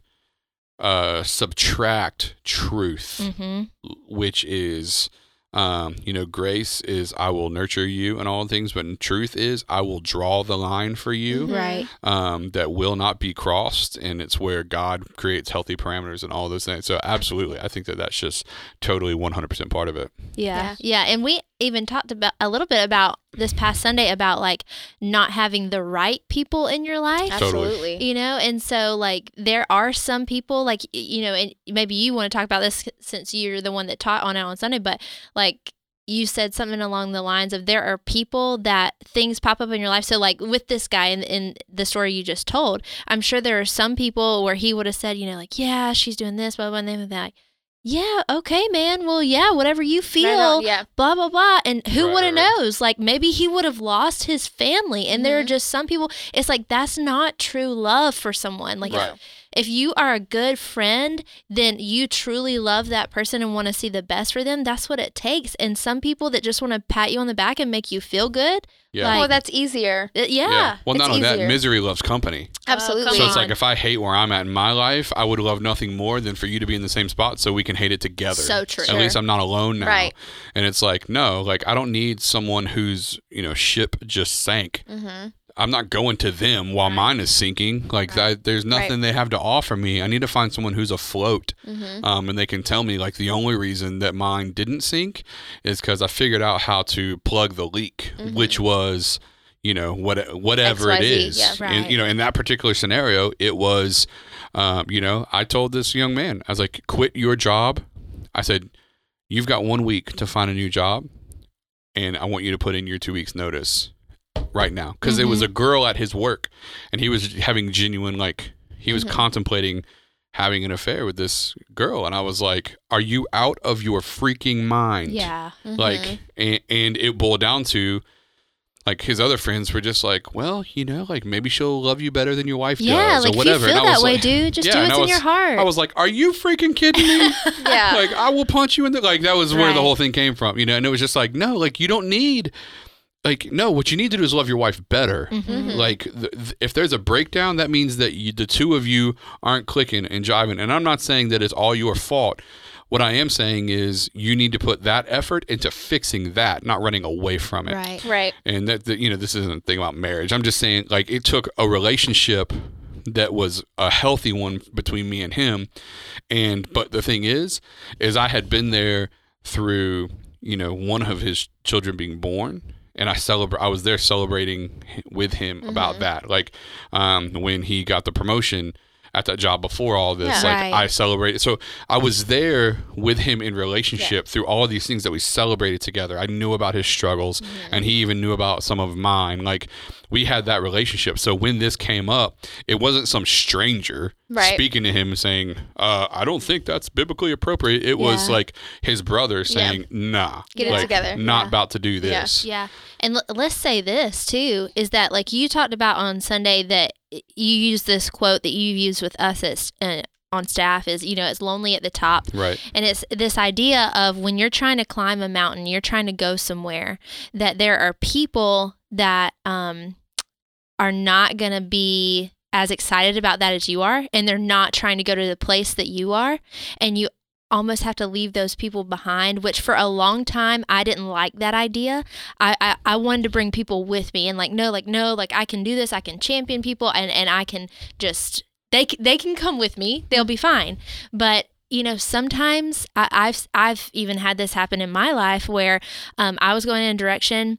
[SPEAKER 2] uh, subtract truth
[SPEAKER 1] Mm-hmm.
[SPEAKER 2] which is um, you know grace is i will nurture you and all things but in truth is i will draw the line for you
[SPEAKER 3] Mhm.
[SPEAKER 1] Right.
[SPEAKER 2] um, that will not be crossed and it's where god creates healthy parameters and all those things so absolutely i think that that's just totally 100% part of it
[SPEAKER 1] Yeah. yeah. And we even talked about a little bit about this past Sunday about like not having the right people in your life.
[SPEAKER 3] Absolutely.
[SPEAKER 1] You know, and so like there are some people like you know, and maybe you want to talk about this since you're the one that taught on it on Sunday, but like you said something along the lines of there are people that things pop up in your life. So like with this guy in in the story you just told, I'm sure there are some people where he would have said, you know, like, yeah, she's doing this, blah blah, and then they're like, yeah, okay, man. Well, yeah, whatever you feel
[SPEAKER 3] Right on, yeah.
[SPEAKER 1] blah blah blah and who
[SPEAKER 2] Right,
[SPEAKER 1] would have
[SPEAKER 2] right, right.
[SPEAKER 1] knows like maybe he would have lost his family and there are
[SPEAKER 3] Mhm.
[SPEAKER 1] just some people it's like that's not true love for someone like
[SPEAKER 2] Right.
[SPEAKER 1] If you are a good friend, then you truly love that person and want to see the best for them. That's what it takes. And some people that just want to pat you on the back and make you feel good.
[SPEAKER 2] Yeah.
[SPEAKER 1] Like,
[SPEAKER 3] well, that's easier.
[SPEAKER 1] uh, yeah.
[SPEAKER 2] Well, not only that, misery loves company.
[SPEAKER 3] Absolutely.
[SPEAKER 1] come
[SPEAKER 2] So it's like if I hate where I'm at in my life, I would love nothing more than for you to be in the same spot so we can hate it together.
[SPEAKER 1] So true.
[SPEAKER 2] At
[SPEAKER 3] Sure.
[SPEAKER 2] least I'm not alone now.
[SPEAKER 3] Right.
[SPEAKER 2] And it's like, no, like I don't need someone whose, you know, ship just sank.
[SPEAKER 3] mm-hmm.
[SPEAKER 2] I'm not going to them while mine is sinking. Like that, there's
[SPEAKER 3] Right.
[SPEAKER 2] nothing they have to offer me. I need to find someone who's afloat,
[SPEAKER 3] Mm-hmm.
[SPEAKER 2] um, and they can tell me like the only reason that mine didn't sink is because I figured out how to plug the leak,
[SPEAKER 3] Mm-hmm.
[SPEAKER 2] which was, you know, what whatever it
[SPEAKER 3] XYZ,
[SPEAKER 2] is.
[SPEAKER 3] yeah.
[SPEAKER 2] And, you know, in that particular scenario, it was, um, you know, I told this young man, I was like, quit your job. I said, you've got one week to find a new job, and I want you to put in your two weeks notice right now because there was
[SPEAKER 3] Mm-hmm.
[SPEAKER 2] a girl at his work and he was having genuine like he was
[SPEAKER 3] Mm-hmm.
[SPEAKER 2] contemplating having an affair with this girl and i was like are you out of your freaking mind
[SPEAKER 1] Yeah.
[SPEAKER 3] Mm-hmm.
[SPEAKER 2] like and, and it boiled down to like his other friends were just like well you know like maybe she'll love you better than your wife
[SPEAKER 1] Yeah,
[SPEAKER 2] does
[SPEAKER 1] like
[SPEAKER 2] or whatever
[SPEAKER 1] if you feel that
[SPEAKER 2] was
[SPEAKER 1] way,
[SPEAKER 2] like-
[SPEAKER 1] dude, just
[SPEAKER 2] Yeah,
[SPEAKER 1] do what's in your heart.
[SPEAKER 2] i was like are you freaking kidding me
[SPEAKER 3] yeah.
[SPEAKER 2] like I will punch you in the like that was where the whole thing came from, you know. And it was just like, no, like you don't need, like no, what you need to do is love your wife better.
[SPEAKER 1] Mhm.
[SPEAKER 2] Like th- th- if there's a breakdown, that means that you, the two of you aren't clicking and jiving. And I'm not saying that it's all your fault. What I am saying is you need to put that effort into fixing that, not running away from it.
[SPEAKER 1] right.
[SPEAKER 3] right.
[SPEAKER 2] And that, that you know, this isn't a thing about marriage. I'm just saying, like, it took a relationship that was a healthy one between me and him. And but the thing is, is I had been there through, you know, one of his children being born. And I celebrate. I was there celebrating with him about that. Like um, when he got the promotion at that job before all this.
[SPEAKER 3] Yeah.
[SPEAKER 2] like
[SPEAKER 1] Right.
[SPEAKER 2] I celebrated. So I was there with him in relationship through all of these things that we celebrated together. I knew about his struggles, and he even knew about some of mine. Like we had that relationship. So when this came up, it wasn't some stranger
[SPEAKER 3] Right.
[SPEAKER 2] speaking to him and saying, uh, "I don't think that's biblically appropriate." It was like his brother saying, "Nah,
[SPEAKER 3] Get it together."
[SPEAKER 2] Not
[SPEAKER 1] Yeah.
[SPEAKER 2] about to do
[SPEAKER 3] Yeah.
[SPEAKER 2] this."
[SPEAKER 1] Yeah. And l- let's say this too is that like you talked about on Sunday that you use this quote that you've used with us at, uh, on staff is you know it's lonely at the top
[SPEAKER 2] Right.
[SPEAKER 1] and it's this idea of when you're trying to climb a mountain you're trying to go somewhere that there are people that um are not going to be as excited about that as you are and they're not trying to go to the place that you are and you almost have to leave those people behind which for a long time i didn't like that idea. I, I i wanted to bring people with me and like no like no like i can do this i can champion people and and i can just they they can come with me they'll be fine. But you know sometimes I, i've i've even had this happen in my life where um, i was going in a direction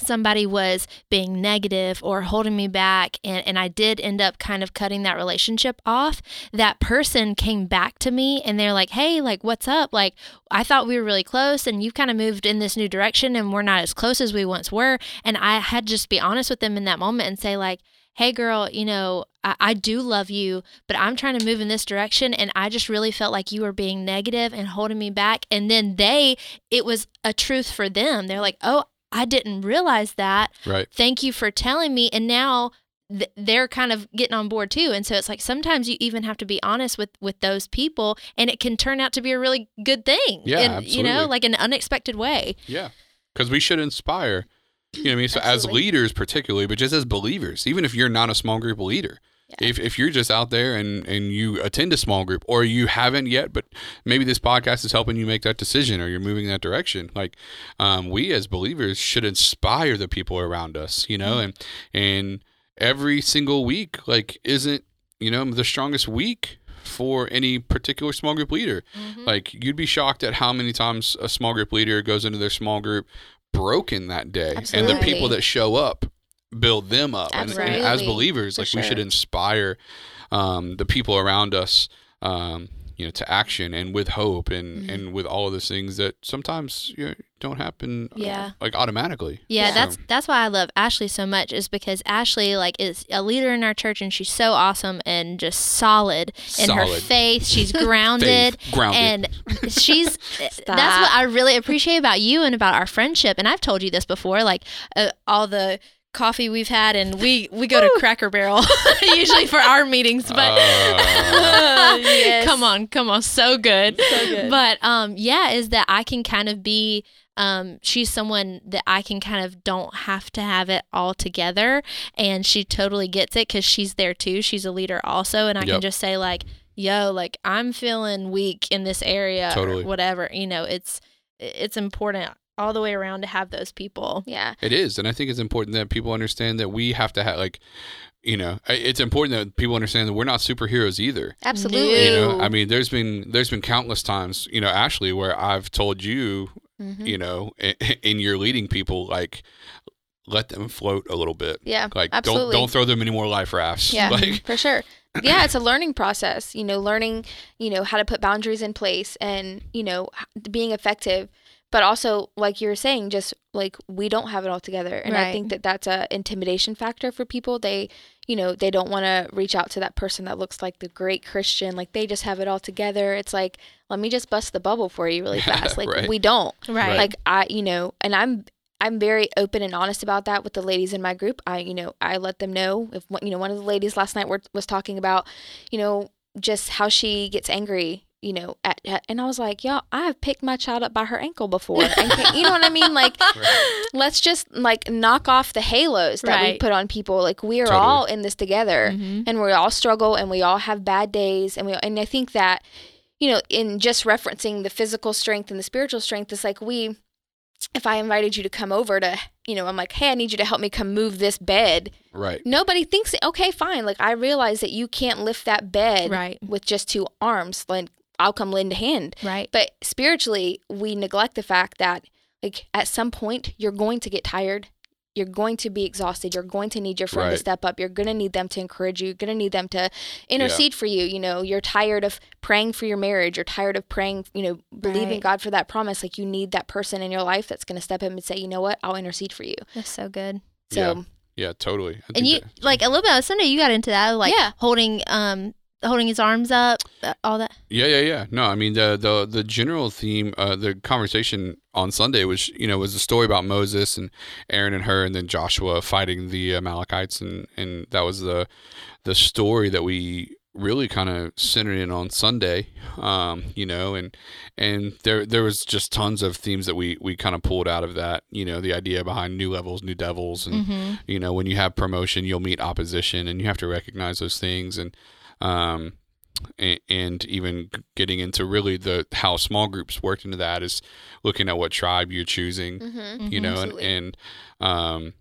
[SPEAKER 1] somebody was being negative or holding me back and, and i did end up kind of cutting that relationship off that person came back to me and they're like hey like what's up? Like i thought we were really close and you've kind of moved in this new direction and we're not as close as we once were. And i had just be honest with them in that moment and say like hey girl you know I, I do love you but i'm trying to move in this direction and i just really felt like you were being negative and holding me back. And then they it was a truth for them. They're like oh i didn't realize that
[SPEAKER 2] Right.
[SPEAKER 1] thank you for telling me and now th- they're kind of getting on board too and so it's like sometimes you even have to be honest with with those people and it can turn out to be a really good thing
[SPEAKER 2] Yeah,
[SPEAKER 1] in, you know like an unexpected way
[SPEAKER 2] Yeah, because we should inspire. You know what I mean? So as leaders, particularly, but just as believers, even if you're not a small group leader, if if you're just out there and and you attend a small group or you haven't yet, but maybe this podcast is helping you make that decision or you're moving in that direction. Like, um, we as believers should inspire the people around us. You know, and and every single week, like, isn't you know the strongest week for any particular small group leader. Like you'd be shocked at how many times a small group leader goes into their small group broken that day, and the people that show up build them up. And, and as believers,
[SPEAKER 3] For
[SPEAKER 2] like we should inspire um, the people around us. Um, you know, to action and with hope and,
[SPEAKER 3] Mm-hmm.
[SPEAKER 2] and with all of those things that sometimes you know, don't happen uh,
[SPEAKER 1] Yeah.
[SPEAKER 2] like automatically.
[SPEAKER 1] Yeah,
[SPEAKER 3] Yeah.
[SPEAKER 1] that's that's why I love Ashley so much is because Ashley like is a leader in our church and she's so awesome and just solid in her faith. She's grounded.
[SPEAKER 2] Faith, grounded.
[SPEAKER 1] And she's that's what I really appreciate about you and about our friendship. And I've told you this before, like uh, all the
[SPEAKER 4] coffee we've had, and we we go to Cracker Barrel usually for our meetings. But
[SPEAKER 2] Uh,
[SPEAKER 3] Yes.
[SPEAKER 4] come on, come on, so good.
[SPEAKER 3] So good.
[SPEAKER 4] But um, yeah, is that I can kind of be. Um, she's someone that I can kind of don't have to have it all together, and she totally gets it because she's there too. She's a leader also, and I
[SPEAKER 2] Yep.
[SPEAKER 4] can just say like, "Yo, like I'm feeling weak in this area,
[SPEAKER 2] Totally.
[SPEAKER 4] or whatever." You know, it's it's important all the way around to have those people.
[SPEAKER 3] yeah.
[SPEAKER 2] It is, and I think it's important that people understand that we have to have like, you know, it's important that people understand that we're not superheroes either.
[SPEAKER 3] Absolutely.
[SPEAKER 2] You know, I mean, there's been there's been countless times, you know, Ashley, where I've told you,
[SPEAKER 3] Mhm.
[SPEAKER 2] you know, in, in your leading people, like, let them float a little bit.
[SPEAKER 3] Yeah.
[SPEAKER 2] Like,
[SPEAKER 3] absolutely.
[SPEAKER 2] don't don't throw them any more life rafts.
[SPEAKER 3] Yeah,
[SPEAKER 2] Like,
[SPEAKER 3] for sure. Yeah, it's a learning process. You know, learning, you know, how to put boundaries in place and, you know, being effective. But also, like you were saying, just like we don't have it all together. And I think that that's a intimidation factor for people. They, you know, they don't want to reach out to that person that looks like the great Christian. Like they just have it all together. It's like, let me just bust the bubble for you really fast. Like
[SPEAKER 2] Right.
[SPEAKER 3] we don't
[SPEAKER 2] Right.
[SPEAKER 3] like i you know and i'm i'm very open and honest about that with the ladies in my group i you know i let them know if one- you know one of the ladies last night were, was talking about you know just how she gets angry you know at, at and i was like y'all i have picked my child up by her ankle before and can, you know what i mean like let's just like knock off the halos that we put on people like we are
[SPEAKER 2] Totally.
[SPEAKER 3] all in this together
[SPEAKER 4] Mhm.
[SPEAKER 3] and we all struggle and we all have bad days and we and I think that you know in just referencing the physical strength and the spiritual strength it's like we if I invited you to come over to you know I'm like hey I need you to help me come move this bed
[SPEAKER 2] right.
[SPEAKER 3] nobody thinks okay fine like I realize that you can't lift that bed
[SPEAKER 4] Right.
[SPEAKER 3] with just two arms like I'll come lend a hand.
[SPEAKER 4] Right.
[SPEAKER 3] but spiritually we neglect the fact that like at some point you're going to get tired. You're going to be exhausted. You're going to need your friend to step up. You're going to need them to encourage you. You're going to need them to intercede for you you know. You're tired of praying for your marriage. You're tired of praying you know believing
[SPEAKER 4] Right.
[SPEAKER 3] god for that promise. Like you need that person in your life that's going to step up and say you know what? I'll intercede for you.
[SPEAKER 4] That's so good.
[SPEAKER 3] so
[SPEAKER 2] Yeah, totally. I
[SPEAKER 4] And you
[SPEAKER 2] that-
[SPEAKER 4] like a little bit on Sunday, you got into that, like
[SPEAKER 3] Yeah.
[SPEAKER 4] holding um holding his arms up, uh, all that.
[SPEAKER 2] Yeah, yeah, yeah. No, I mean the the the general theme, uh, the conversation on Sunday was you know was the story about Moses and Aaron and Hur, and then Joshua fighting the Amalekites, and and that was the the story that we really kind of centered in on Sunday. Um, you know, and and there there was just tons of themes that we we kind of pulled out of that. You know, the idea behind new levels, new devils, and
[SPEAKER 4] Mm-hmm.
[SPEAKER 2] you know when you have promotion you'll meet opposition and you have to recognize those things and um and, and even getting into really the how small groups worked into that is looking at what tribe you're choosing
[SPEAKER 3] mhm.
[SPEAKER 2] you know and, and um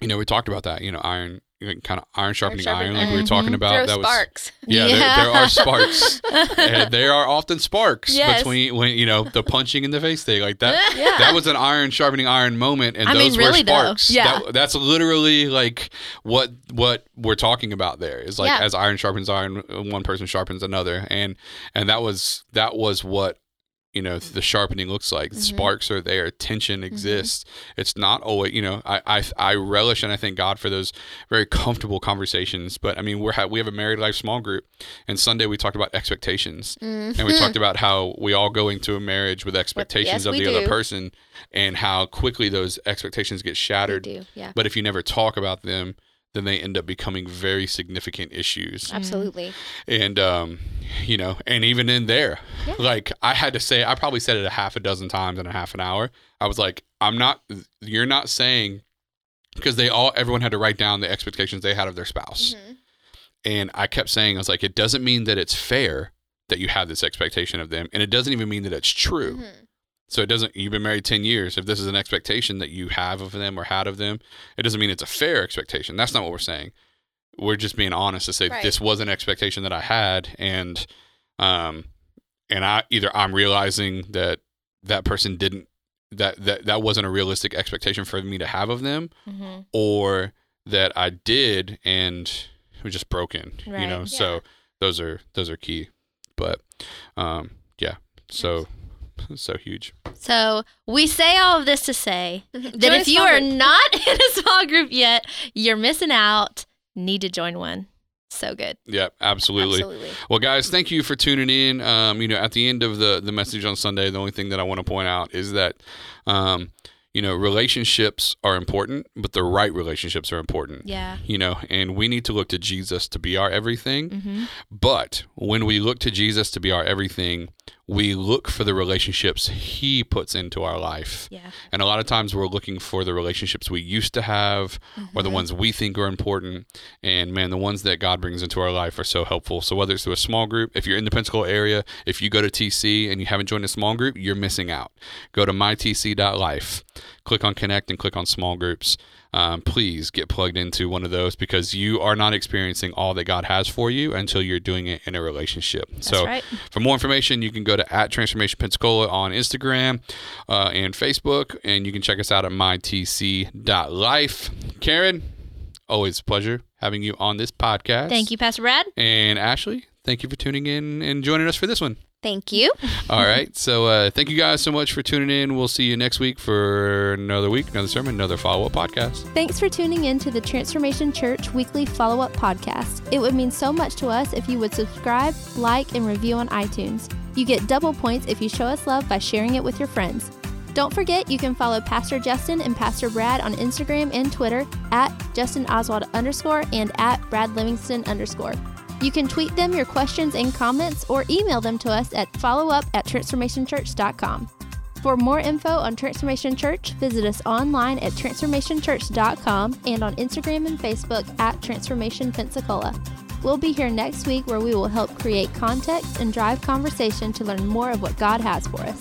[SPEAKER 2] you know we talked about that you know iron kind of iron sharpening iron,
[SPEAKER 3] sharpening
[SPEAKER 2] like we were talking about
[SPEAKER 3] Throw
[SPEAKER 2] that was
[SPEAKER 3] sparks
[SPEAKER 2] yeah, There, there are sparks
[SPEAKER 4] Mm-hmm.
[SPEAKER 2] and there are often sparks
[SPEAKER 3] Yes.
[SPEAKER 2] between when you know the punching in the face thing like that
[SPEAKER 3] yeah
[SPEAKER 2] that was an iron sharpening iron moment and
[SPEAKER 4] I mean,
[SPEAKER 2] those
[SPEAKER 4] really,
[SPEAKER 2] were
[SPEAKER 4] though.
[SPEAKER 2] sparks
[SPEAKER 4] Yeah.
[SPEAKER 2] That- that's literally like what what we're talking about there is like
[SPEAKER 3] Yeah.
[SPEAKER 2] as iron sharpens iron one person sharpens another and and that was that was what you know the sharpening looks like.
[SPEAKER 3] Mhm.
[SPEAKER 2] sparks are there. Tension exists. It's not always you know I, I i relish and i thank god for those very comfortable conversations. But i mean we're ha- we have a married life small group and sunday we talked about expectations. And we talked about how we all go into a marriage with expectations
[SPEAKER 3] yes,
[SPEAKER 2] of the other person and how quickly those expectations get shattered.
[SPEAKER 3] do yeah.
[SPEAKER 2] But if you never talk about them then they end up becoming very significant issues
[SPEAKER 3] absolutely
[SPEAKER 2] and um you know and even in there
[SPEAKER 3] Yeah.
[SPEAKER 2] like i had to say i probably said it a half a dozen times in a half an hour i was like i'm not you're not saying because they all everyone had to write down the expectations they had of their spouse
[SPEAKER 3] Mhm.
[SPEAKER 2] and i kept saying i was like it doesn't mean that it's fair that you have this expectation of them and it doesn't even mean that it's true
[SPEAKER 3] Mhm.
[SPEAKER 2] So it doesn't you've been married 10 years. If this is an expectation that you have of them or had of them it doesn't mean it's a fair expectation. That's not what we're saying. We're just being honest to say
[SPEAKER 3] Right.
[SPEAKER 2] this was an expectation that i had and um and i either i'm realizing that that person didn't that that that wasn't a realistic expectation for me to have of them
[SPEAKER 4] hmm
[SPEAKER 2] or that i did and it was just broken you know?
[SPEAKER 3] Yeah.
[SPEAKER 2] so those are those are key. But um yeah. So so huge
[SPEAKER 4] So we say all of this to say that
[SPEAKER 3] Join
[SPEAKER 4] if you are
[SPEAKER 3] group.
[SPEAKER 4] not in a small group yet, you're missing out. Need to join one. So good.
[SPEAKER 2] yeah absolutely
[SPEAKER 3] absolutely
[SPEAKER 2] Well, guys, thank you for tuning in. Um, you know, at the end of the the message on Sunday, the only thing that I want to point out is that, um, you know, relationships are important, but the right relationships are important.
[SPEAKER 4] Yeah.
[SPEAKER 2] You know, and we need to look to Jesus to be our everything.
[SPEAKER 4] Mm-hmm.
[SPEAKER 2] But when we look to Jesus to be our everything, we look for the relationships he puts into our life.
[SPEAKER 4] Yeah.
[SPEAKER 2] And a lot of times we're looking for the relationships we used to have or the
[SPEAKER 4] Mhm.
[SPEAKER 2] ones we think are important. And man, the ones that God brings into our life are so helpful. So whether it's through a small group, if you're in the Pensacola area, if you go to TC and you haven't joined a small group, you're missing out. Go to mytc.life, click on connect and click on small groups. Um, please get plugged into one of those because you are not experiencing all that God has for you until you're doing it in a relationship.
[SPEAKER 4] That's
[SPEAKER 2] so
[SPEAKER 4] right.
[SPEAKER 2] for more information, you can go to at Transformation Pensacola on Instagram uh, and Facebook, and you can check us out at mytc.life. Karen, always a pleasure having you on this podcast.
[SPEAKER 4] Thank you, Pastor Brad.
[SPEAKER 2] And Ashley, thank you for tuning in and joining us for this one.
[SPEAKER 3] Thank you.
[SPEAKER 2] All right. So uh, thank you guys so much for tuning in. We'll see you next week for another week, another sermon, another follow up podcast.
[SPEAKER 1] Thanks for tuning in to the Transformation Church weekly follow up podcast. It would mean so much to us if you would subscribe, like, and review on iTunes. You get double points if you show us love by sharing it with your friends. Don't forget, you can follow Pastor Justin and Pastor Brad on Instagram and Twitter at Justin Oswald underscore and at Brad Livingston underscore. You can tweet them your questions and comments or email them to us at followup at transformationchurch.com. For more info on Transformation Church, visit us online at transformationchurch.com and on Instagram and Facebook at Transformation Pensacola. We'll be here next week where we will help create context and drive conversation to learn more of what God has for us.